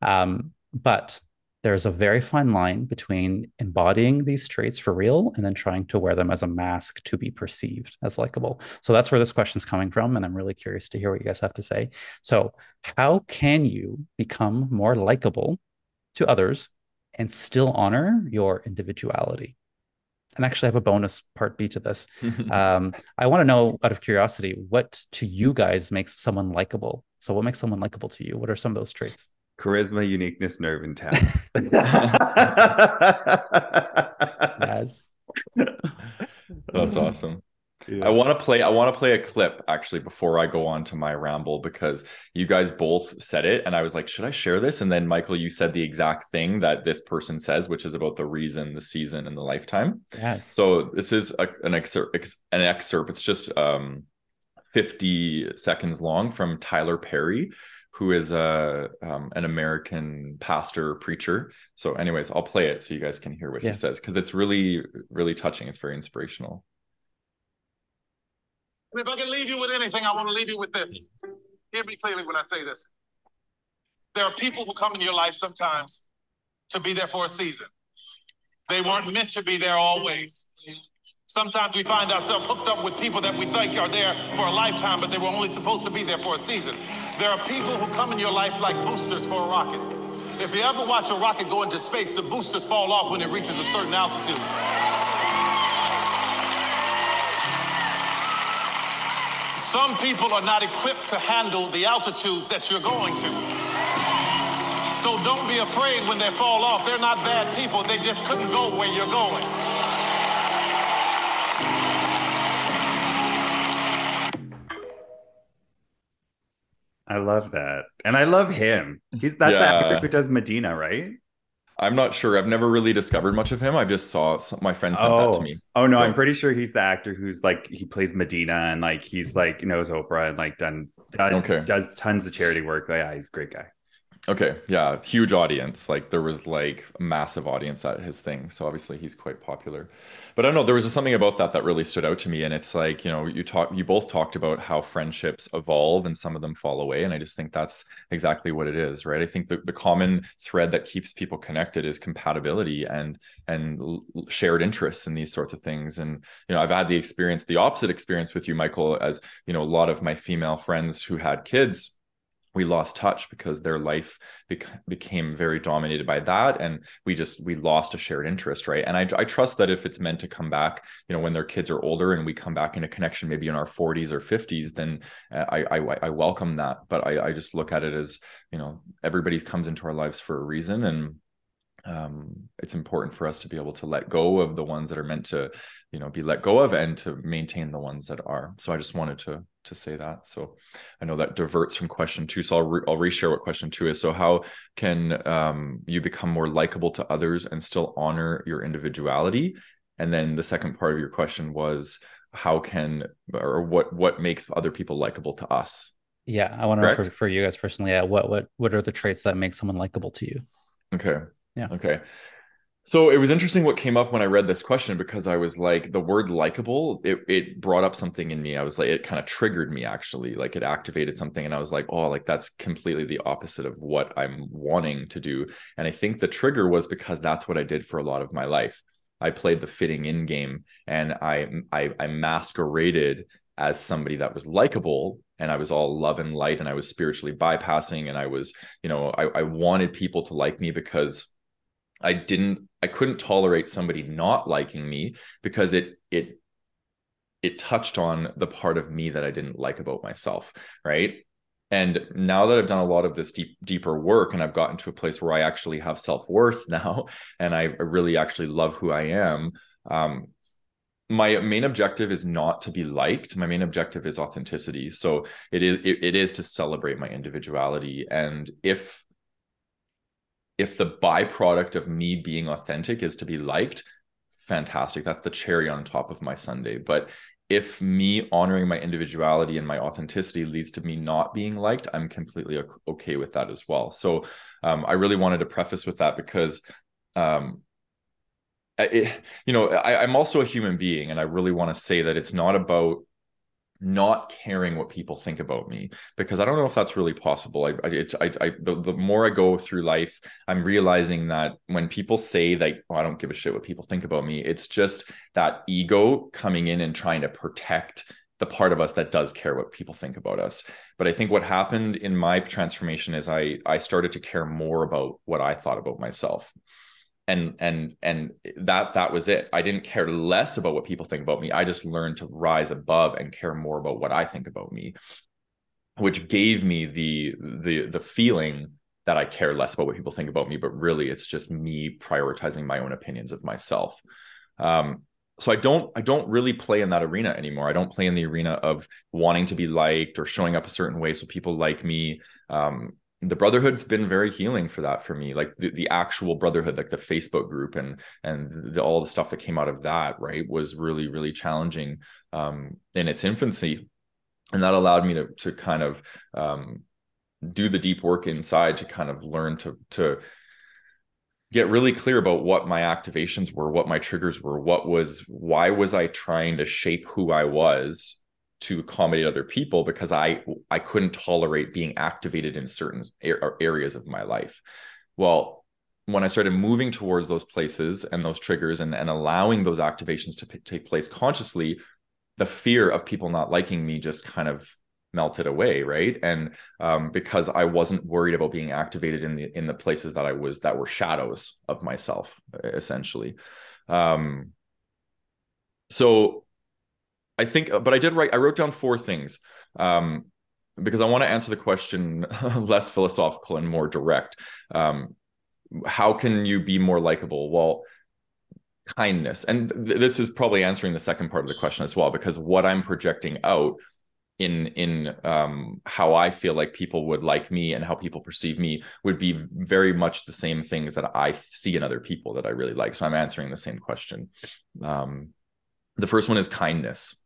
Um, but there's a very fine line between embodying these traits for real and then trying to wear them as a mask to be perceived as likable. So that's where this question's coming from. And I'm really curious to hear what you guys have to say. So, how can you become more likable to others and still honor your individuality? And actually, I have a bonus part B to this. um, I want to know, out of curiosity, what to you guys makes someone likable? So, what makes someone likable to you? What are some of those traits? Charisma, uniqueness, nerve, and talent. yes. That's awesome. Yeah. I want to play I want to play a clip actually before I go on to my ramble because you guys both said it and I was like should I share this and then Michael you said the exact thing that this person says which is about the reason the season and the lifetime. Yes. So this is a, an excerpt an excerpt it's just um 50 seconds long from Tyler Perry who is a um, an American pastor preacher. So, anyways, I'll play it so you guys can hear what yeah. he says because it's really really touching. It's very inspirational. if I can leave you with anything, I want to leave you with this. Hear me clearly when I say this. There are people who come in your life sometimes to be there for a season. They weren't meant to be there always. Sometimes we find ourselves hooked up with people that we think are there for a lifetime, but they were only supposed to be there for a season. There are people who come in your life like boosters for a rocket. If you ever watch a rocket go into space, the boosters fall off when it reaches a certain altitude. Some people are not equipped to handle the altitudes that you're going to. So don't be afraid when they fall off. They're not bad people, they just couldn't go where you're going. I love that. And I love him. He's that's the actor who does Medina, right? I'm not sure. I've never really discovered much of him. I just saw some, my friend sent that to oh. me. Oh no, So- I'm pretty sure he's the actor who's like he plays Medina and like he's like knows Oprah and like done does, Okay. does tons of charity work. Like, yeah, he's a great guy. Okay, yeah, huge audience. Like there was like a massive audience at his thing. So obviously he's quite popular. But I don't know, there was just something about that that really stood out to me. And it's like, you know, you talk you both talked about how friendships evolve and some of them fall away. And I just think that's exactly what it is, right? I think the, the common thread that keeps people connected is compatibility and and shared interests in these sorts of things. And you know, I've had the experience, the opposite experience with you, Michael, as you know, a lot of my female friends who had kids we lost touch because their life bec- became very dominated by that and we just we lost a shared interest right? And I, I trust that if it's meant to come back you know when their kids are older and we come back in a connection maybe in our 40s or 50s then uh, I, I i welcome that. But i i just look at it as you know everybody comes into our lives for a reason and um, it's important for us to be able to let go of the ones that are meant to you know be let go of and to maintain the ones that are so i just wanted to to say that so i know that diverts from question two so i'll, re- I'll reshare what question two is so how can um, you become more likable to others and still honor your individuality and then the second part of your question was how can or what what makes other people likable to us Yeah, I want to for, for you guys personally. Yeah, what what what are the traits that make someone likable to you? Okay. Yeah. Okay. So it was interesting what came up when I read this question because I was like, the word likable, it, it brought up something in me. I was like, it kind of triggered me actually. Like it activated something. And I was like, oh, like that's completely the opposite of what I'm wanting to do. And I think the trigger was because that's what I did for a lot of my life. I played the fitting in game and I I, I masqueraded as somebody that was likable and I was all love and light and I was spiritually bypassing and I was, you know, I, I wanted people to like me because I didn't I couldn't tolerate somebody not liking me because it it it touched on the part of me that I didn't like about myself, right? And now that I've done a lot of this deep deeper work and I've gotten to a place where I actually have self-worth now and I really actually love who I am, um my main objective is not to be liked. My main objective is authenticity. So it is it, it is to celebrate my individuality. And if if the byproduct of me being authentic is to be liked fantastic. That's the cherry on top of my sundae. But if me honoring my individuality and my authenticity leads to me not being liked i'm completely okay with that as well. So um, i really wanted to preface with that because um, it, you know I, i'm also a human being and i really want to say that it's not about not caring what people think about me because i don't know if that's really possible. I i, I, I the, the more i go through life i'm realizing that when people say that oh, i don't give a shit what people think about me it's just that ego coming in and trying to protect the part of us that does care what people think about us. But i think what happened in my transformation is i i started to care more about what i thought about myself and and and that that was it. I didn't care less about what people think about me. I just learned to rise above and care more about what i think about me which gave me the the the feeling that i care less about what people think about me but really it's just me prioritizing my own opinions of myself. Um so i don't i don't really play in that arena anymore. I don't play in the arena of wanting to be liked or showing up a certain way so people like me. Um the brotherhood's been very healing for that for me like the, the actual brotherhood like the facebook group and and the, all the stuff that came out of that right was really really challenging um in its infancy. And that allowed me to to kind of um do the deep work inside to kind of learn to to get really clear about what my activations were what my triggers were what was why was i trying to shape who i was to accommodate other people because I I couldn't tolerate being activated in certain areas of my life. Well, when I started moving towards those places and those triggers and, and allowing those activations to p- take place consciously, the fear of people not liking me just kind of melted away right and um, because i wasn't worried about being activated in the in the places that i was that were shadows of myself essentially um, so i think but i did write i wrote down four things um, because i want to answer the question less philosophical and more direct. Um, how can you be more likable? Well kindness and th- this is probably answering the second part of the question as well because what i'm projecting out in in um, how i feel like people would like me and how people perceive me would be very much the same things that i see in other people that i really like. So i'm answering the same question. Um, the first one is kindness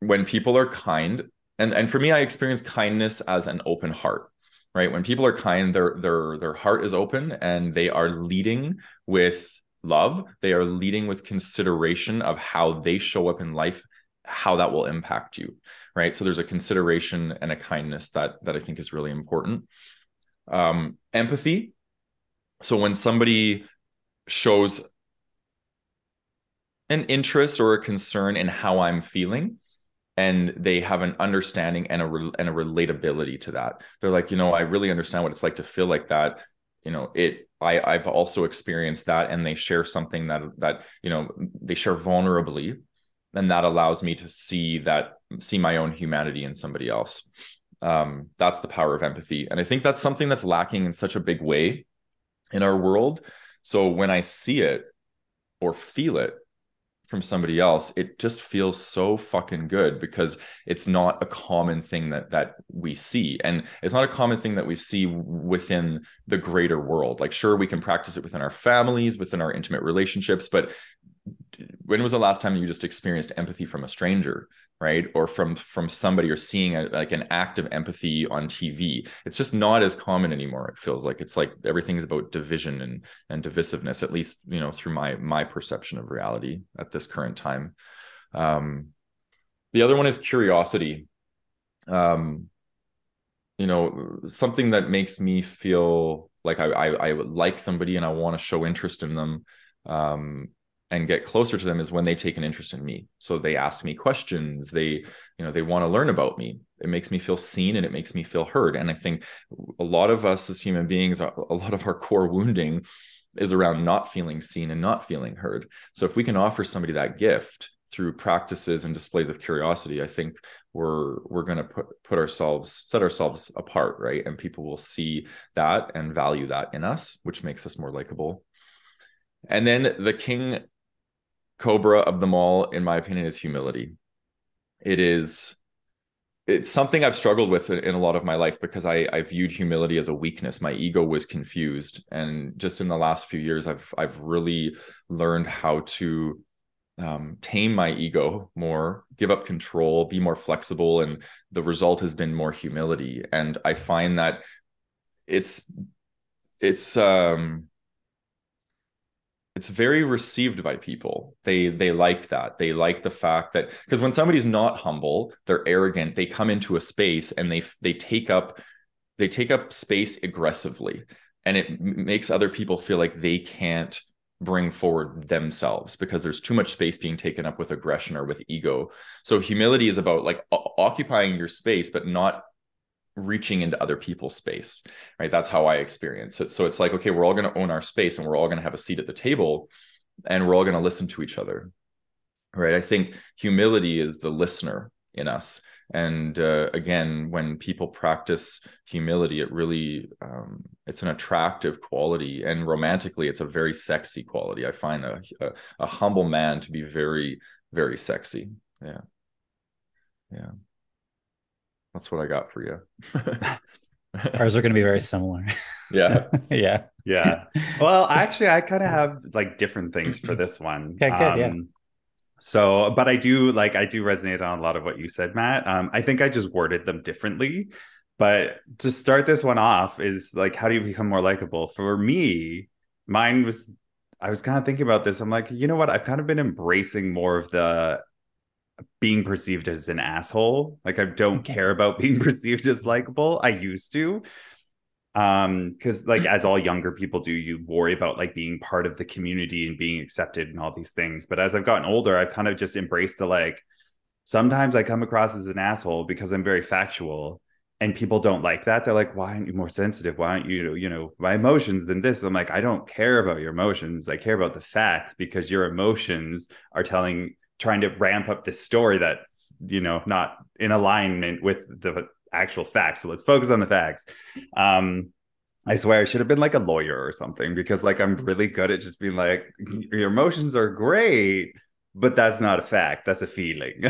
when people are kind and and for me i experience kindness as an open heart right? When people are kind their their their heart is open and they are leading with love. They are leading with consideration of how they show up in life how that will impact you right? So there's a consideration and a kindness that that i think is really important. Um empathy. So when somebody shows an interest or a concern in how i'm feeling and they have an understanding and a re- and a relatability to that. They're like you know i really understand what it's like to feel like that. You know it i i've also experienced that and they share something that that you know they share vulnerably and that allows me to see that see my own humanity in somebody else. Um, that's the power of empathy. And i think that's something that's lacking in such a big way in our world. So when i see it or feel it from somebody else it just feels so fucking good because it's not a common thing that that we see. And it's not a common thing that we see within the greater world. Like sure we can practice it within our families within our intimate relationships but when was the last time you just experienced empathy from a stranger right? Or from from somebody or seeing a, like an act of empathy on tv it's just not as common anymore it feels like. It's like everything is about division and and divisiveness at least you know through my my perception of reality at this current time. Um the other one is curiosity. Um you know something that makes me feel like i i, I like somebody and i want to show interest in them um and get closer to them is when they take an interest in me. So they ask me questions. They you know they want to learn about me. It makes me feel seen and it makes me feel heard. And i think a lot of us as human beings a lot of our core wounding is around not feeling seen and not feeling heard. So if we can offer somebody that gift through practices and displays of curiosity i think we're we're going to put put ourselves set ourselves apart right? And people will see that and value that in us which makes us more likable. And then the king cobra of them all, in my opinion, is humility. It is it's something I've struggled with in a lot of my life because I, I viewed humility as a weakness. My ego was confused, and just in the last few years, I've I've really learned how to um, tame my ego more, give up control, be more flexible, and the result has been more humility. And I find that it's it's um it's very received by people. They they like that. They like the fact that because when somebody's not humble they're arrogant they come into a space and they they take up they take up space aggressively. And it makes other people feel like they can't bring forward themselves because there's too much space being taken up with aggression or with ego. So humility is about like occupying your space but not reaching into other people's space right? That's how i experience it. So it's like okay we're all going to own our space and we're all going to have a seat at the table and we're all going to listen to each other right? I think humility is the listener in us. And uh, again when people practice humility it really um, it's an attractive quality. And romantically it's a very sexy quality. I find a, a, a humble man to be very very sexy. Yeah. Yeah that's what I got for you. Ours are going to be very similar. Yeah. yeah. Yeah. Well, actually, I kind of have like different things for this one. Okay, good. Um, yeah. So, but I do like, I do resonate on a lot of what you said, Matt. Um, I think I just worded them differently. But to start this one off is like, how do you become more likable? For me, mine was, I was kind of thinking about this. I'm like, you know what? I've kind of been embracing more of the being perceived as an asshole. Like I don't care about being perceived as likable. I used to. um because like as all younger people do you worry about like being part of the community and being accepted and all these things but as i've gotten older i've kind of just embraced the like sometimes i come across as an asshole because i'm very factual and people don't like that they're like why aren't you more sensitive why aren't you you know my emotions than this i'm like i don't care about your emotions i care about the facts because your emotions are telling trying to ramp up this story that's you know not in alignment with the actual facts. So let's focus on the facts. Um, I swear I should have been like a lawyer or something because like I'm really good at just being like your emotions are great, but that's not a fact. That's a feeling.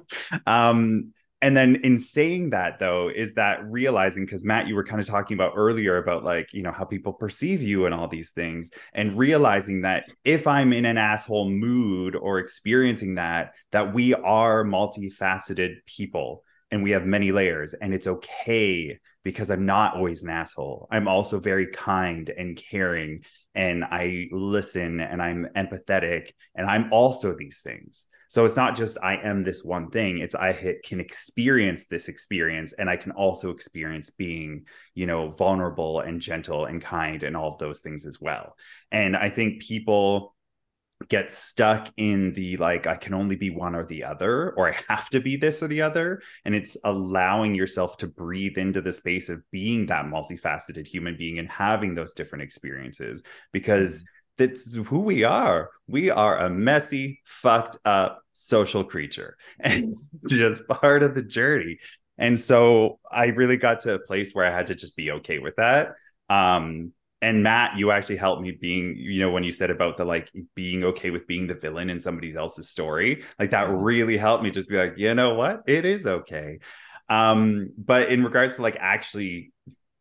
um, and then in saying that though is that realizing because matt you were kind of talking about earlier about like you know how people perceive you and all these things and realizing that if i'm in an asshole mood or experiencing that that we are multifaceted people and we have many layers and it's okay because i'm not always an asshole. I'm also very kind and caring and i listen and i'm empathetic and i'm also these things so it's not just i am this one thing it's i can experience this experience and i can also experience being you know vulnerable and gentle and kind and all of those things as well and i think people get stuck in the like I can only be one or the other or I have to be this or the other and it's allowing yourself to breathe into the space of being that multifaceted human being and having those different experiences because mm-hmm. that's who we are we are a messy fucked up social creature and just part of the journey. And so I really got to a place where I had to just be okay with that. Um and Matt, you actually helped me being, you know, when you said about the like being okay with being the villain in somebody else's story, like that really helped me just be like, you know what, it is okay. Um, but in regards to like actually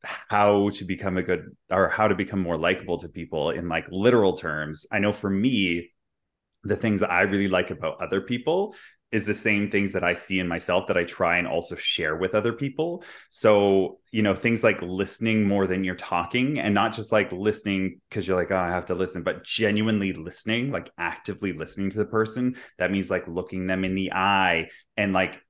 how to become a good or how to become more likable to people in like literal terms, I know for me, the things that I really like about other people is the same things that I see in myself that I try and also share with other people. So, you know, things like listening more than you're talking and not just like listening because you're like, oh, I have to listen, but genuinely listening, like actively listening to the person. That means like looking them in the eye and like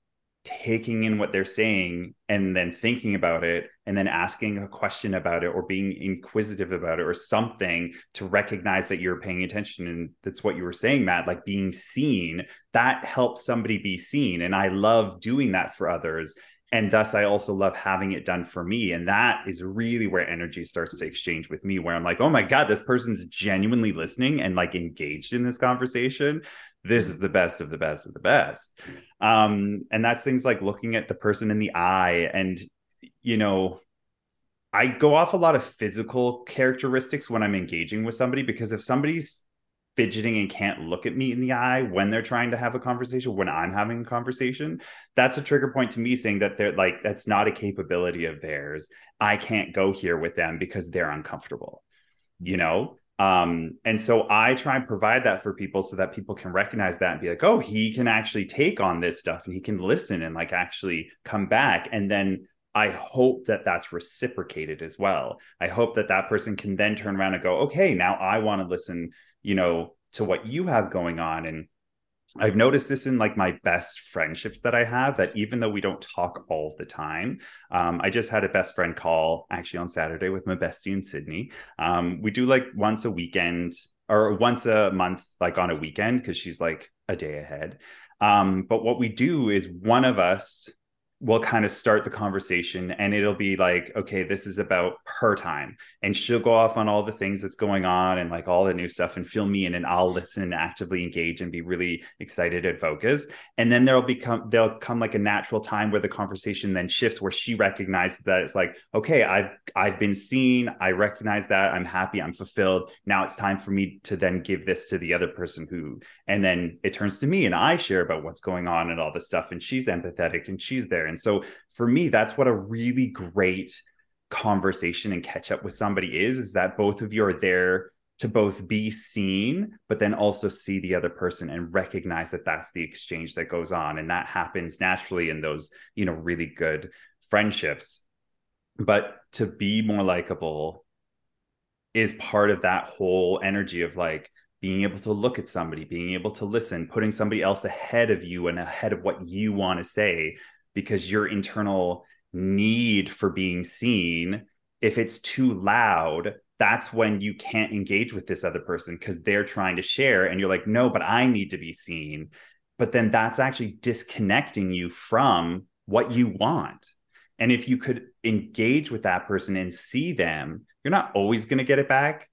taking in what they're saying and then thinking about it and then asking a question about it or being inquisitive about it or something to recognize that you're paying attention and that's what you were saying matt like being seen that helps somebody be seen. And i love doing that for others. And thus i also love having it done for me. And that is really where energy starts to exchange with me where i'm like oh my god this person's genuinely listening and like engaged in this conversation this is the best of the best of the best. Um and that's things like looking at the person in the eye and you know i go off a lot of physical characteristics when i'm engaging with somebody because if somebody's fidgeting and can't look at me in the eye when they're trying to have a conversation when i'm having a conversation that's a trigger point to me saying that they're like that's not a capability of theirs. I can't go here with them because they're uncomfortable you know um, and so I try and provide that for people so that people can recognize that and be like, oh, he can actually take on this stuff and he can listen and like actually come back. And then I hope that that's reciprocated as well. I hope that that person can then turn around and go, okay, now I want to listen, you know, to what you have going on and I've noticed this in like my best friendships that I have that even though we don't talk all the time, um, I just had a best friend call actually on Saturday with my bestie in Sydney. Um, we do like once a weekend or once a month, like on a weekend, because she's like a day ahead. Um, but what we do is one of us we'll kind of start the conversation and it'll be like okay this is about her time. And she'll go off on all the things that's going on and like all the new stuff and fill me in and i'll listen and actively engage and be really excited and focused. And then there'll become there'll come like a natural time where the conversation then shifts where she recognizes that it's like okay i've i've been seen i recognize that i'm happy i'm fulfilled. Now it's time for me to then give this to the other person who and then it turns to me and i share about what's going on and all this stuff and she's empathetic and she's there and so for me, that's what a really great conversation and catch up with somebody is, is that both of you are there to both be seen, but then also see the other person and recognize that that's the exchange that goes on. And that happens naturally in those, you know, really good friendships. But to be more likable is part of that whole energy of like, being able to look at somebody, being able to listen, putting somebody else ahead of you and ahead of what you want to say because your internal need for being seen if it's too loud, that's when you can't engage with this other person because they're trying to share and you're like, no, but I need to be seen. But then that's actually disconnecting you from what you want. And if you could engage with that person and see them, you're not always going to get it back.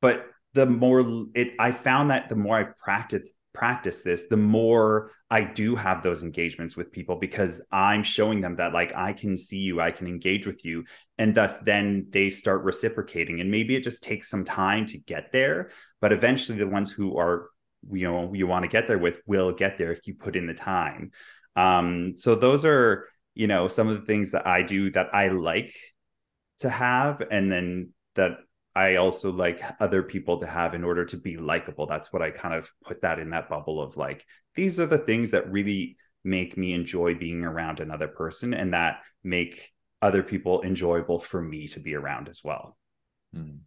But the more it, I found that the more I practice practice this, the more I do have those engagements with people because I'm showing them that like I can see you, I can engage with you. And thus then they start reciprocating. And maybe it just takes some time to get there. But eventually the ones who are, you know, you want to get there with will get there if you put in the time. Um, so those are, you know, some of the things that I do that I like to have and then that I also like other people to have in order to be likable. That's what I kind of put that in that bubble of like, these are the things that really make me enjoy being around another person and that make other people enjoyable for me to be around as well. Mm.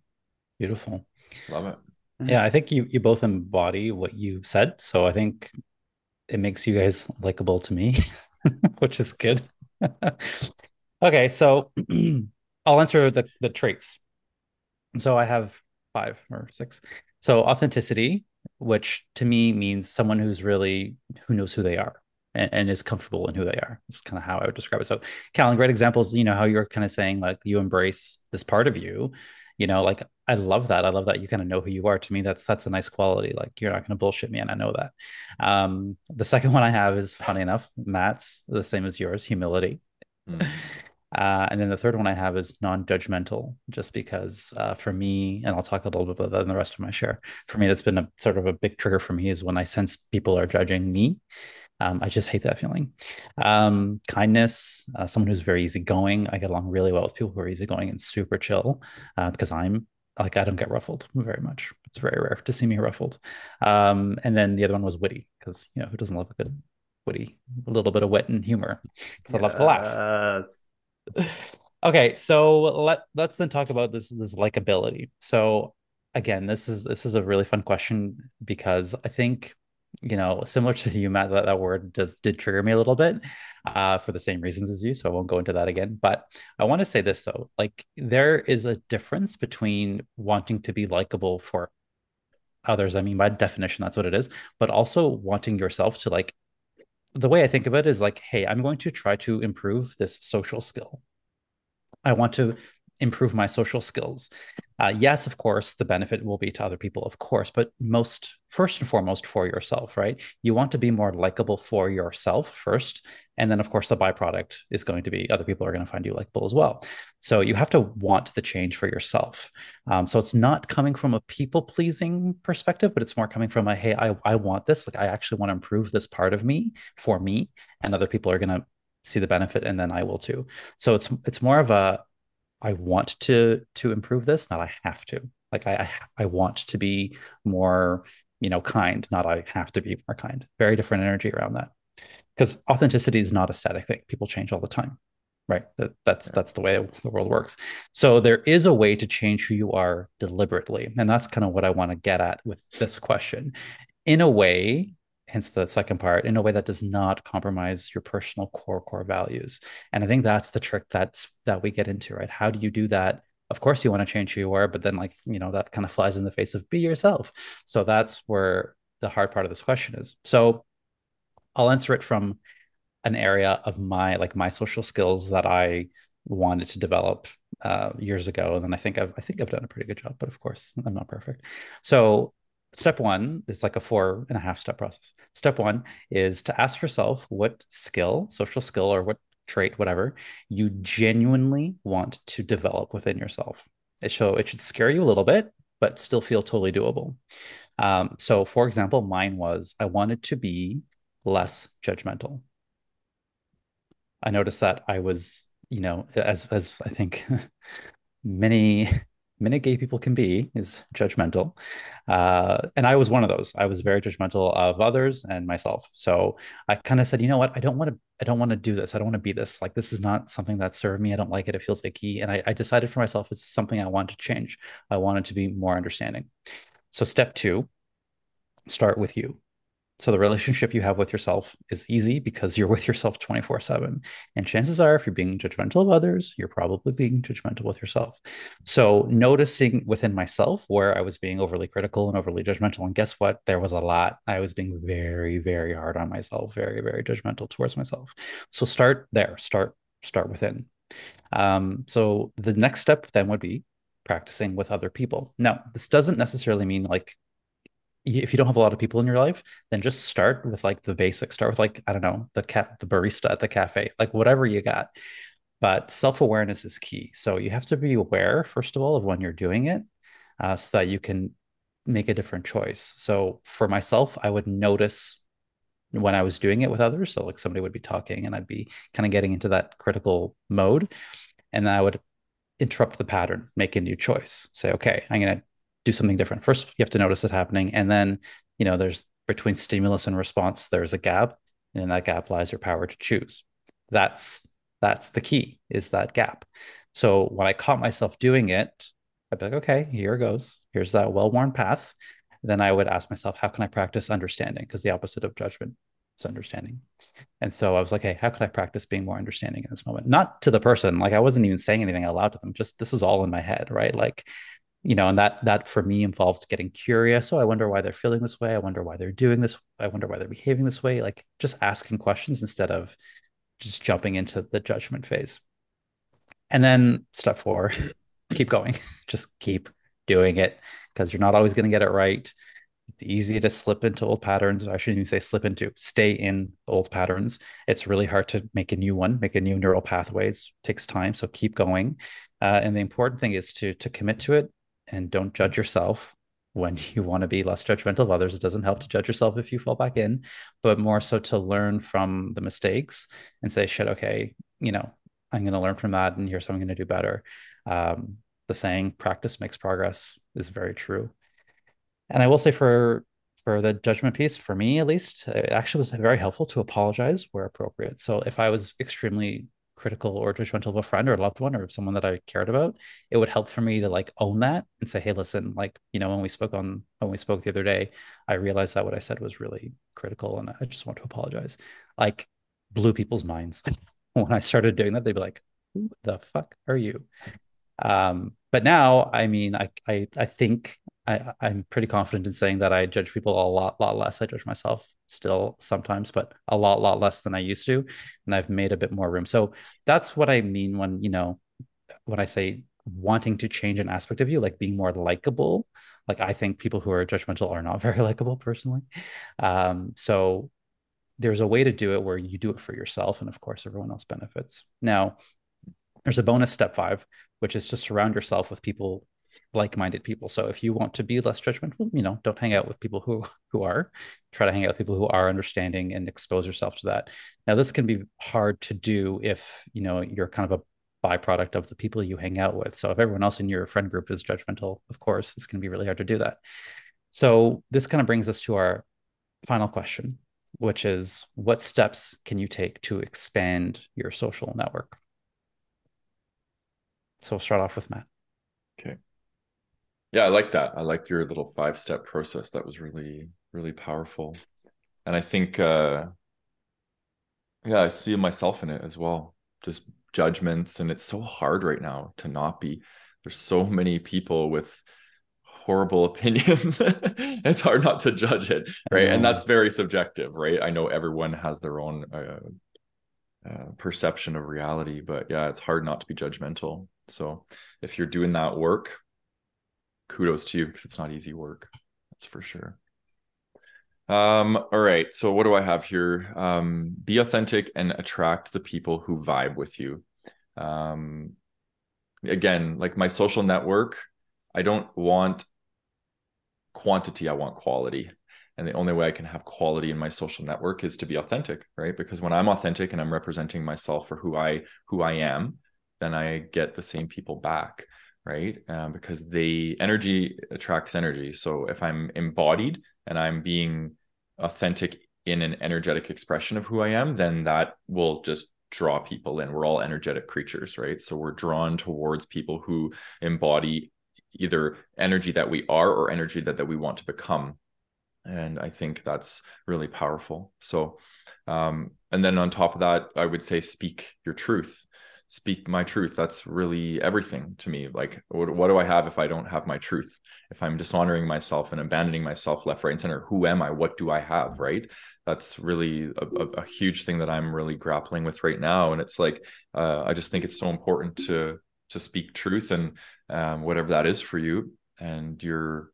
Beautiful. Love it. Yeah, I think you you both embody what you said. So I think it makes you guys likable to me, which is good. okay, so I'll answer the the traits so I have five or six. So authenticity, which to me means someone who's really who knows who they are and, and is comfortable in who they are. It's kind of how I would describe it. So, Callan, great examples. You know how you're kind of saying like you embrace this part of you. You know, like I love that. I love that you kind of know who you are. To me, that's that's a nice quality. Like you're not going to bullshit me, and I know that. Um, the second one I have is funny enough, Matt's the same as yours, humility. Mm. Uh, and then the third one I have is non-judgmental, just because uh, for me, and I'll talk a little bit about that in the rest of my share. For me, that's been a sort of a big trigger for me is when I sense people are judging me. Um, I just hate that feeling. Um, kindness, uh, someone who's very easygoing. I get along really well with people who are easygoing and super chill uh, because I'm like I don't get ruffled very much. It's very rare to see me ruffled. Um, and then the other one was witty because you know who doesn't love a good witty, a little bit of wit and humor. Yes. I love to laugh okay, so let let's then talk about this this likability. So again, this is this is a really fun question because I think you know similar to you, Matt, that, that word does did trigger me a little bit uh, for the same reasons as you. So I won't go into that again. But I want to say this though, like there is a difference between wanting to be likable for others. I mean, by definition, that's what it is, but also wanting yourself to like the way I think of it is like, hey, I'm going to try to improve this social skill. I want to improve my social skills. Uh, yes, of course, the benefit will be to other people, of course, but most, first and foremost, for yourself, right? You want to be more likable for yourself first. And then, of course, the byproduct is going to be other people are going to find you likable as well. So you have to want the change for yourself. Um, so it's not coming from a people pleasing perspective, but it's more coming from a, hey, I, I want this. Like, I actually want to improve this part of me for me. And other people are going to see the benefit and then I will too. So it's it's more of a I want to to improve this, not I have to. Like I I, I want to be more, you know, kind, not I have to be more kind. Very different energy around that. Because authenticity is not a static thing. People change all the time. Right. That, that's yeah. that's the way the world works. So there is a way to change who you are deliberately. And that's kind of what I want to get at with this question. In a way hence the second part in a way that does not compromise your personal core core values. And i think that's the trick that's that we get into right? How do you do that? Of course you want to change who you are but then like you know that kind of flies in the face of be yourself. So that's where the hard part of this question is. So i'll answer it from an area of my like my social skills that i wanted to develop uh, years ago and then i think i've i think i've done a pretty good job but of course i'm not perfect. So step one it's like a four and a half step process. Step one is to ask yourself what skill, social skill, or what trait, whatever, you genuinely want to develop within yourself. It show it should scare you a little bit, but still feel totally doable. Um, so, for example, mine was I wanted to be less judgmental. I noticed that I was, you know, as as I think many many gay people can be is judgmental. Uh, and i was one of those. I was very judgmental of others and myself. So i kind of said you know what? I don't want to i don't want to do this. I don't want to be this. Like this is not something that served me. I don't like it. It feels icky. And I, I decided for myself it's something i want to change. I wanted to be more understanding. So step two start with you So the relationship you have with yourself is easy because you're with yourself 24 7. And chances are, if you're being judgmental of others, you're probably being judgmental with yourself. So noticing within myself where I was being overly critical and overly judgmental. And guess what? There was a lot. I was being very, very hard on myself, very, very judgmental towards myself. So start there, start, start within. Um, so the next step then would be practicing with other people. Now, this doesn't necessarily mean like if you don't have a lot of people in your life, then just start with like the basics. Start with like I don't know the cat the barista at the cafe, like whatever you got. But self awareness is key. So you have to be aware first of all of when you're doing it, uh, so that you can make a different choice. So for myself, I would notice when I was doing it with others. So like somebody would be talking, and I'd be kind of getting into that critical mode, and then I would interrupt the pattern, make a new choice. Say, okay, I'm gonna do something different. First, you have to notice it happening. And then, you know, there's between stimulus and response, there's a gap. And in that gap lies your power to choose. That's that's the key, is that gap. So when I caught myself doing it, I'd be like, okay, here goes. Here's that well-worn path. Then I would ask myself, how can I practice understanding? Because the opposite of judgment is understanding. And so I was like, hey, how can I practice being more understanding in this moment? Not to the person, like I wasn't even saying anything out loud to them. Just this was all in my head, right? Like you know, and that that for me involves getting curious. Oh, I wonder why they're feeling this way. I wonder why they're doing this. I wonder why they're behaving this way. Like just asking questions instead of just jumping into the judgment phase. And then step four, keep going. just keep doing it because you're not always going to get it right. It's easy to slip into old patterns. I shouldn't even say slip into, stay in old patterns. It's really hard to make a new one, make a new neural pathways. It takes time. So keep going. Uh, and the important thing is to to commit to it and don't judge yourself when you want to be less judgmental of others. It doesn't help to judge yourself if you fall back in, but more so to learn from the mistakes and say, shit, okay, you know, I'm going to learn from that and here's how I'm going to do better. Um, the saying practice makes progress is very true. And I will say for for the judgment piece, for me at least, it actually was very helpful to apologize where appropriate. So if I was extremely critical or judgmental of a friend or a loved one or someone that I cared about, it would help for me to like own that and say, hey, listen, like, you know, when we spoke on when we spoke the other day, I realized that what I said was really critical and I just want to apologize. Like blew people's minds. when I started doing that, they'd be like, who the fuck are you? Um, but now, I mean, I I I think I, I'm pretty confident in saying that I judge people a lot, lot less. I judge myself still sometimes, but a lot, lot less than I used to. And I've made a bit more room. So that's what I mean when, you know, when I say wanting to change an aspect of you, like being more likable. Like I think people who are judgmental are not very likable personally. Um, so there's a way to do it where you do it for yourself. And of course, everyone else benefits. Now, there's a bonus step five, which is to surround yourself with people like-minded people. So if you want to be less judgmental, you know, don't hang out with people who who are. Try to hang out with people who are understanding and expose yourself to that. Now, this can be hard to do if you know you're kind of a byproduct of the people you hang out with. So if everyone else in your friend group is judgmental, of course, it's going to be really hard to do that. So this kind of brings us to our final question, which is what steps can you take to expand your social network? So we'll start off with Matt. Okay. Yeah, I like that. I like your little five step process. That was really, really powerful. And I think, uh, yeah, I see myself in it as well. Just judgments. And it's so hard right now to not be. There's so many people with horrible opinions. it's hard not to judge it. Right. And that's very subjective. Right. I know everyone has their own uh, uh, perception of reality, but yeah, it's hard not to be judgmental. So if you're doing that work, kudos to you because it's not easy work. That's for sure. Um, all right. So what do I have here? Um, be authentic and attract the people who vibe with you. Um, again, like my social network, I don't want quantity, I want quality. And the only way I can have quality in my social network is to be authentic, right? Because when I'm authentic and I'm representing myself for who I who I am, then I get the same people back right? Um, because the energy attracts energy. So if I'm embodied and I'm being authentic in an energetic expression of who I am, then that will just draw people in. We're all energetic creatures, right? So we're drawn towards people who embody either energy that we are or energy that, that we want to become. and i think that's really powerful so um, and then on top of that i would say speak your truth speak my truth that's really everything to me like what, what, do i have if i don't have my truth? If i'm dishonoring myself and abandoning myself left right and center who am i? What do i have right? That's really a, a, huge thing that i'm really grappling with right now and it's like uh, i just think it's so important to to speak truth and um, whatever that is for you and your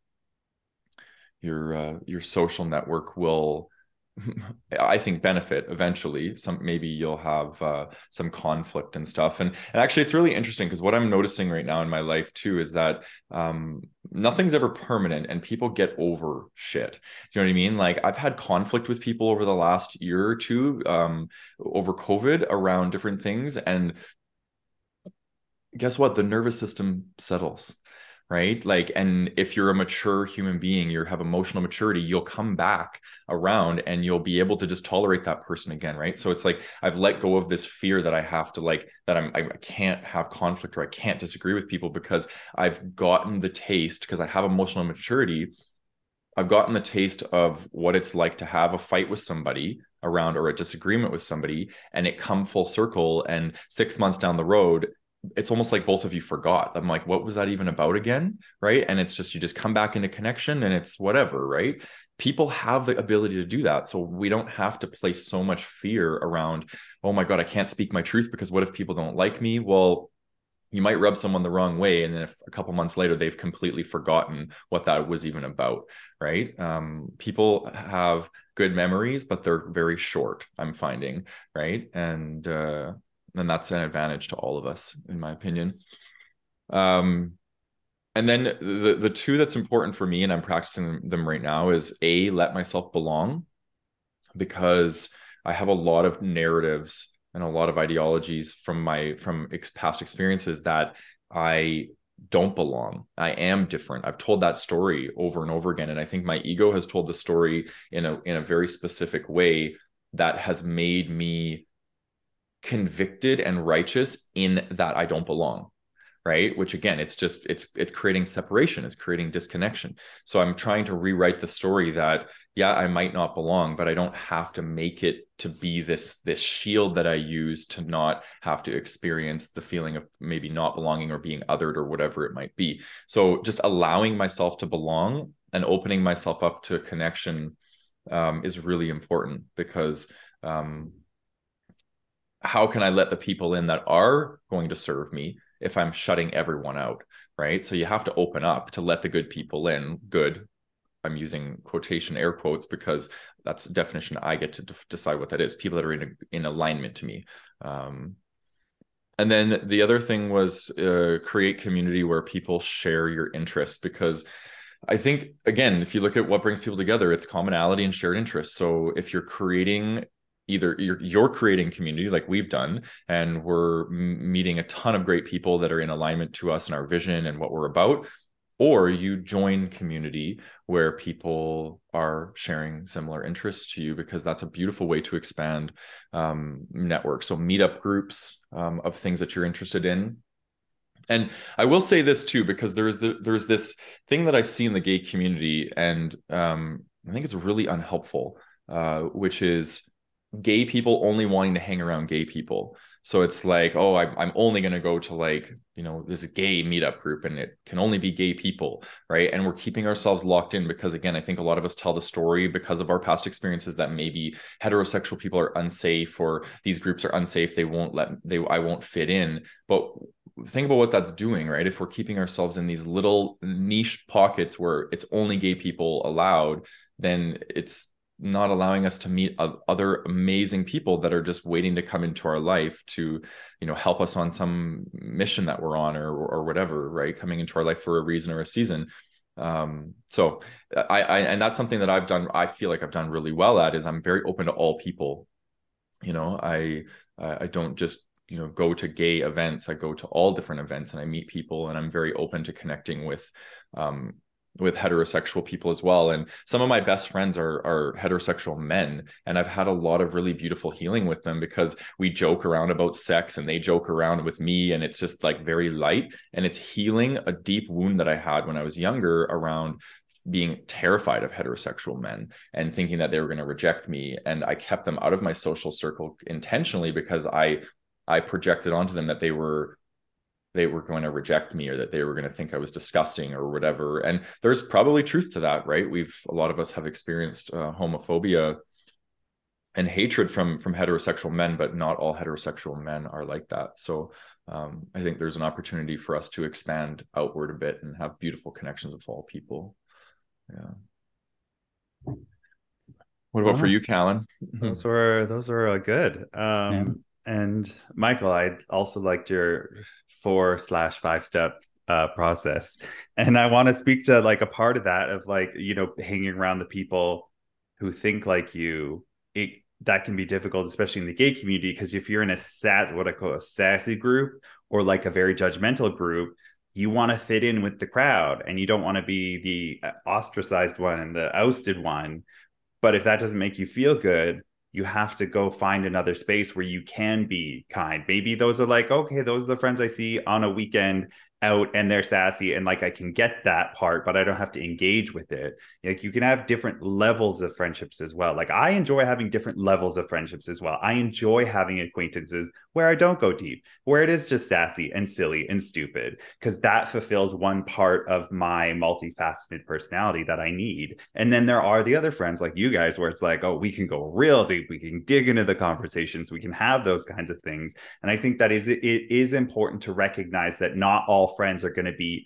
your uh, your social network will I think benefit eventually. Some maybe you'll have uh, some conflict and stuff. And, and actually, it's really interesting because what I'm noticing right now in my life too is that um, nothing's ever permanent, and people get over shit. Do you know what I mean? Like I've had conflict with people over the last year or two um, over COVID around different things, and guess what? The nervous system settles right? Like and if you're a mature human being you have emotional maturity you'll come back around and you'll be able to just tolerate that person again right? So it's like i've let go of this fear that i have to like that i'm i can't have conflict or i can't disagree with people because i've gotten the taste because i have emotional maturity. I've gotten the taste of what it's like to have a fight with somebody around or a disagreement with somebody and it come full circle and 6 months down the road it's almost like both of you forgot. I'm like, what was that even about again? Right. And it's just, you just come back into connection and it's whatever. Right. People have the ability to do that. So we don't have to place so much fear around, oh my God, I can't speak my truth because what if people don't like me? Well, you might rub someone the wrong way and then if a couple months later they've completely forgotten what that was even about right um, people have good memories but they're very short i'm finding right and uh, and that's an advantage to all of us in my opinion. Um and then the the two that's important for me and i'm practicing them right now is a let myself belong because i have a lot of narratives and a lot of ideologies from my from ex- past experiences that i don't belong. I am different. I've told that story over and over again and i think my ego has told the story in a in a very specific way that has made me convicted and righteous in that I don't belong right? Which again it's just it's it's creating separation it's creating disconnection. So i'm trying to rewrite the story that yeah i might not belong but i don't have to make it to be this this shield that i use to not have to experience the feeling of maybe not belonging or being othered or whatever it might be. So just allowing myself to belong and opening myself up to connection um, is really important because um, how can I let the people in that are going to serve me if I'm shutting everyone out? Right. So you have to open up to let the good people in. Good. I'm using quotation air quotes because that's definition I get to d- decide what that is. People that are in in alignment to me. Um, and then the other thing was uh, create community where people share your interests because I think again, if you look at what brings people together, it's commonality and shared interests. So if you're creating either you're, you're creating community like we've done and we're meeting a ton of great people that are in alignment to us and our vision and what we're about or you join community where people are sharing similar interests to you because that's a beautiful way to expand um, network. So meetup groups um, of things that you're interested in. And i will say this too because there's the, there's this thing that i see in the gay community and um, i think it's really unhelpful uh, which is gay people only wanting to hang around gay people. So it's like, oh, I'm, I'm only going to go to like, you know, this gay meetup group and it can only be gay people. Right. And we're keeping ourselves locked in because, again, I think a lot of us tell the story because of our past experiences that maybe heterosexual people are unsafe or these groups are unsafe. They won't let, they, I won't fit in. But think about what that's doing, right? If we're keeping ourselves in these little niche pockets where it's only gay people allowed, then it's not allowing us to meet other amazing people that are just waiting to come into our life to you know help us on some mission that we're on or or whatever right? Coming into our life for a reason or a season. Um so I, I and that's something that i've done i feel like i've done really well at is i'm very open to all people. You know i i don't just you know go to gay events. I go to all different events and i meet people and i'm very open to connecting with um with heterosexual people as well. And some of my best friends are are heterosexual men and i've had a lot of really beautiful healing with them because we joke around about sex and they joke around with me and it's just like very light. And it's healing a deep wound that i had when i was younger around being terrified of heterosexual men and thinking that they were going to reject me. And i kept them out of my social circle intentionally because i i projected onto them that they were they were going to reject me or that they were going to think I was disgusting or whatever. And there's probably truth to that, right? We've a lot of us have experienced uh, homophobia and hatred from from heterosexual men, but not all heterosexual men are like that. So um, I think there's an opportunity for us to expand outward a bit and have beautiful connections with all people. Yeah. What about for you, Callan? Those were those were uh, good. Um, yeah. And Michael, I also liked your four slash five step uh, process. And I want to speak to like a part of that of like, you know, hanging around the people who think like you. It that can be difficult, especially in the gay community, because if you're in a sass, what I call a sassy group or like a very judgmental group, you want to fit in with the crowd and you don't want to be the ostracized one and the ousted one. But if that doesn't make you feel good, you have to go find another space where you can be kind. Maybe those are like, okay, those are the friends I see on a weekend out and they're sassy and like I can get that part, but I don't have to engage with it. Like you can have different levels of friendships as well. Like I enjoy having different levels of friendships as well. I enjoy having acquaintances where I don't go deep, where it is just sassy and silly and stupid, because that fulfills one part of my multifaceted personality that I need. And then there are the other friends like you guys where it's like, oh, we can go real deep, we can dig into the conversations, we can have those kinds of things. And I think that is it is important to recognize that not all friends are going to be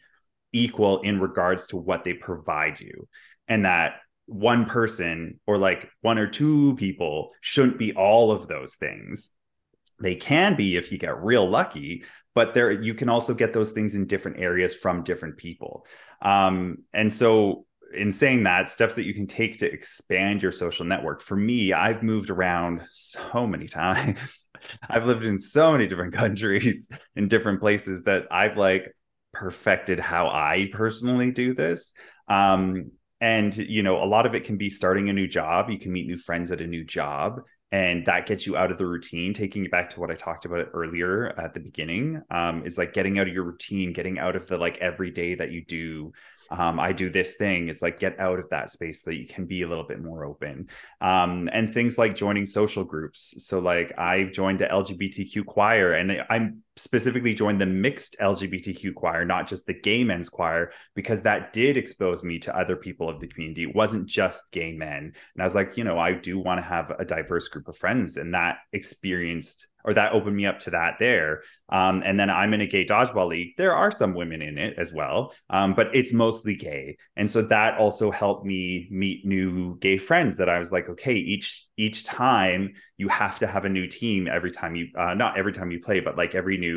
equal in regards to what they provide you. And that one person or like one or two people shouldn't be all of those things. They can be if you get real lucky but there you can also get those things in different areas from different people. Um, and so in saying that steps that you can take to expand your social network. For me i've moved around so many times. I've lived in so many different countries in different places that i've like perfected how I personally do this. Um, and you know, a lot of it can be starting a new job. You can meet new friends at a new job, and that gets you out of the routine. Taking it back to what I talked about earlier at the beginning, um, is like getting out of your routine, getting out of the like every day that you do um, I do this thing. It's like get out of that space so that you can be a little bit more open. Um, and things like joining social groups. So like I've joined the LGBTQ choir and I'm specifically joined the mixed LGBTQ choir, not just the gay men's choir, because that did expose me to other people of the community. It wasn't just gay men. And I was like, you know, I do want to have a diverse group of friends. And that experienced or that opened me up to that there. Um, and then I'm in a gay dodgeball league. There are some women in it as well, um, but it's mostly gay. And so that also helped me meet new gay friends that I was like, okay, each each time you have to have a new team every time you uh, not every time you play, but like every new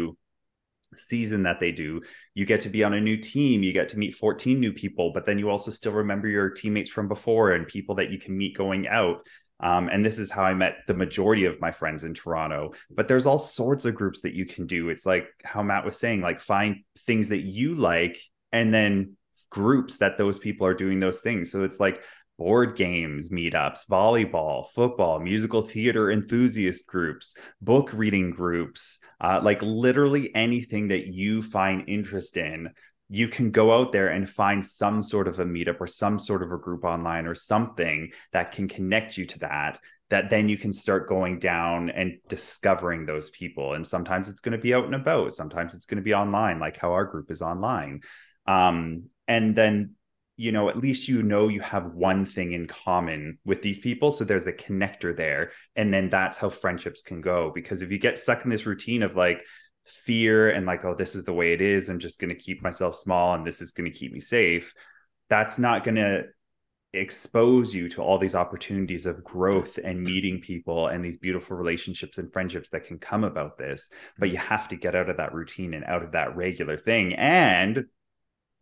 season that they do you get to be on a new team you get to meet 14 new people but then you also still remember your teammates from before and people that you can meet going out um, and this is how I met the majority of my friends in Toronto. But there's all sorts of groups that you can do. It's like how Matt was saying, like find things that you like and then groups that those people are doing those things. So it's like board games meetups, volleyball, football, musical theater enthusiast groups, book reading groups, uh, like literally anything that you find interest in you can go out there and find some sort of a meetup or some sort of a group online or something that can connect you to that that then you can start going down and discovering those people. And sometimes it's going to be out and about. Sometimes it's going to be online like how our group is online. Um, and then you know at least you know you have one thing in common with these people so there's a connector there and then that's how friendships can go because if you get stuck in this routine of like fear and like oh this is the way it is i'm just going to keep myself small and this is going to keep me safe that's not going to expose you to all these opportunities of growth and meeting people and these beautiful relationships and friendships that can come about this but you have to get out of that routine and out of that regular thing and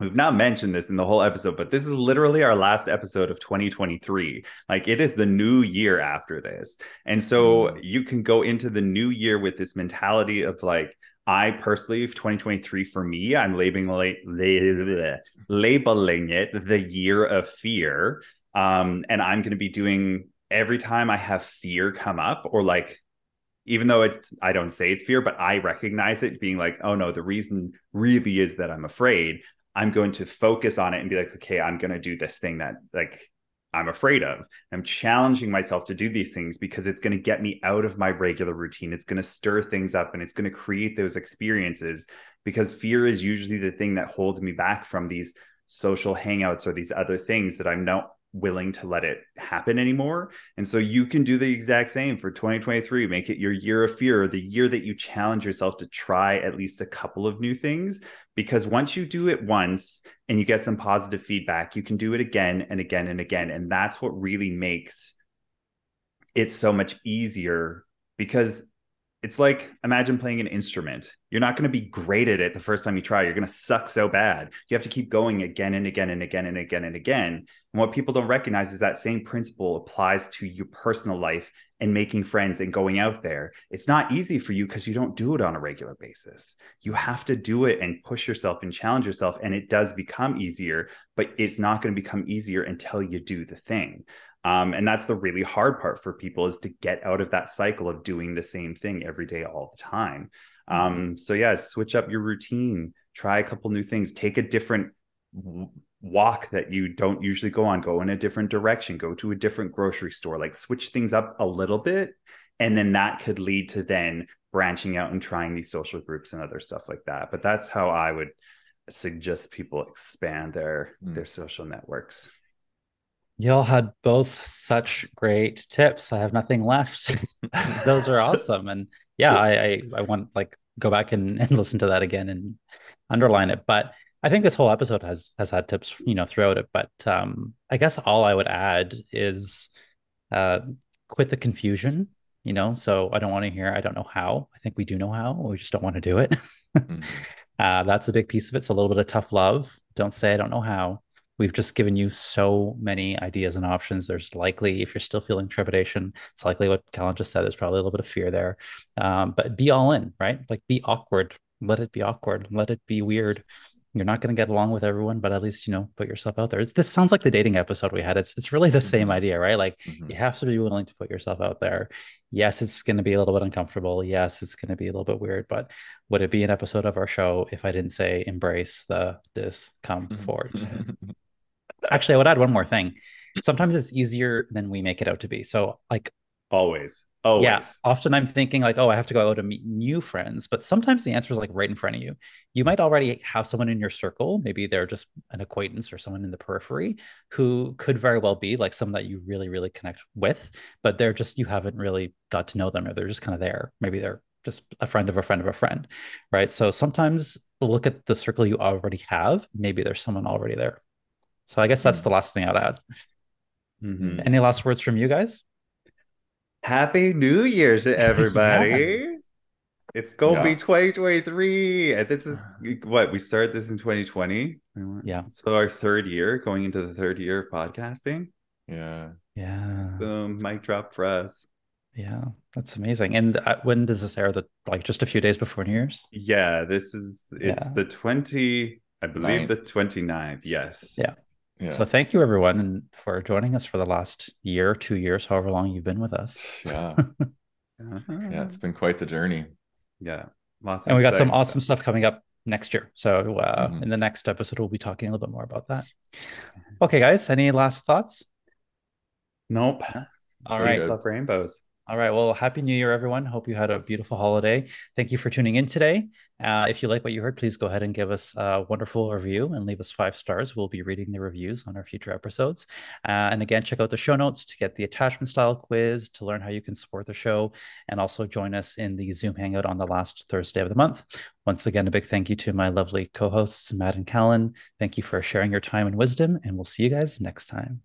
We've not mentioned this in the whole episode, but this is literally our last episode of 2023. Like it is the new year after this. And so mm. you can go into the new year with this mentality of like, I personally, 2023 for me, I'm labeling labeling it the year of fear. Um, and I'm going to be doing every time I have fear come up, or like, even though it's I don't say it's fear, but I recognize it being like, oh no, the reason really is that I'm afraid. I'm going to focus on it and be like, okay, I'm going to do this thing that like I'm afraid of. I'm challenging myself to do these things because it's going to get me out of my regular routine. It's going to stir things up and it's going to create those experiences because fear is usually the thing that holds me back from these social hangouts or these other things that I'm not willing to let it happen anymore. And so you can do the exact same for 2023. Make it your year of fear, the year that you challenge yourself to try at least a couple of new things. Because once you do it once and you get some positive feedback, you can do it again and again and again. And that's what really makes it so much easier because it's like imagine playing an instrument. You're not going to be great at it the first time you try. You're going to suck so bad. You have to keep going again and again and again and again and again. And what people don't recognize is that same principle applies to your personal life and making friends and going out there. It's not easy for you because you don't do it on a regular basis. You have to do it and push yourself and challenge yourself. And it does become easier, but it's not going to become easier until you do the thing. Um, and that's the really hard part for people is to get out of that cycle of doing the same thing every day all the time mm-hmm. um, so yeah switch up your routine try a couple new things take a different w- walk that you don't usually go on go in a different direction go to a different grocery store like switch things up a little bit and then that could lead to then branching out and trying these social groups and other stuff like that but that's how i would suggest people expand their mm. their social networks Y'all had both such great tips. I have nothing left. Those are awesome. And yeah, I, I, I want like go back and, and listen to that again and underline it. But I think this whole episode has has had tips, you know, throughout it. But um, I guess all I would add is uh, quit the confusion. You know, so I don't want to hear. I don't know how. I think we do know how. We just don't want to do it. mm-hmm. uh, that's a big piece of it. So a little bit of tough love. Don't say I don't know how we've just given you so many ideas and options. There's likely, if you're still feeling trepidation, it's likely what Callan just said. There's probably a little bit of fear there, um, but be all in, right? Like be awkward. Let it be awkward. Let it be weird. You're not going to get along with everyone, but at least you know put yourself out there. It's, this sounds like the dating episode we had. It's it's really the same mm-hmm. idea, right? Like mm-hmm. you have to be willing to put yourself out there. Yes, it's going to be a little bit uncomfortable. Yes, it's going to be a little bit weird, but would it be an episode of our show if I didn't say embrace the discomfort? Actually, I would add one more thing. Sometimes it's easier than we make it out to be. So, like, always, always. Yeah. Often I'm thinking like, oh, I have to go out to meet new friends, but sometimes the answer is like right in front of you. You might already have someone in your circle. Maybe they're just an acquaintance or someone in the periphery who could very well be like someone that you really, really connect with, but they're just you haven't really got to know them, or they're just kind of there. Maybe they're just a friend of a friend of a friend, right? So sometimes look at the circle you already have. Maybe there's someone already there. So I guess that's hmm. the last thing I'd add. Mm-hmm. Any last words from you guys? Happy New Year to everybody. yes. It's gonna yeah. be 2023. And this is what we started this in 2020. Yeah. So our third year, going into the third year of podcasting. Yeah. Yeah. Boom, mic drop for us. Yeah, that's amazing. And uh, when does this air? The like just a few days before New Year's? Yeah, this is it's yeah. the 20, I believe Ninth. the 29th. Yes. Yeah. Yeah. So thank you everyone and for joining us for the last year, two years, however long you've been with us. Yeah. yeah, it's been quite the journey. Yeah. and we got some awesome stuff. stuff coming up next year. So uh, mm-hmm. in the next episode, we'll be talking a little bit more about that. Okay, guys, any last thoughts? Nope. All right. Love rainbows. All right. Well, happy new year, everyone. Hope you had a beautiful holiday. Thank you for tuning in today. Uh, if you like what you heard, please go ahead and give us a wonderful review and leave us five stars. We'll be reading the reviews on our future episodes. Uh, and again, check out the show notes to get the attachment style quiz to learn how you can support the show and also join us in the Zoom Hangout on the last Thursday of the month. Once again, a big thank you to my lovely co hosts, Matt and Callan. Thank you for sharing your time and wisdom, and we'll see you guys next time.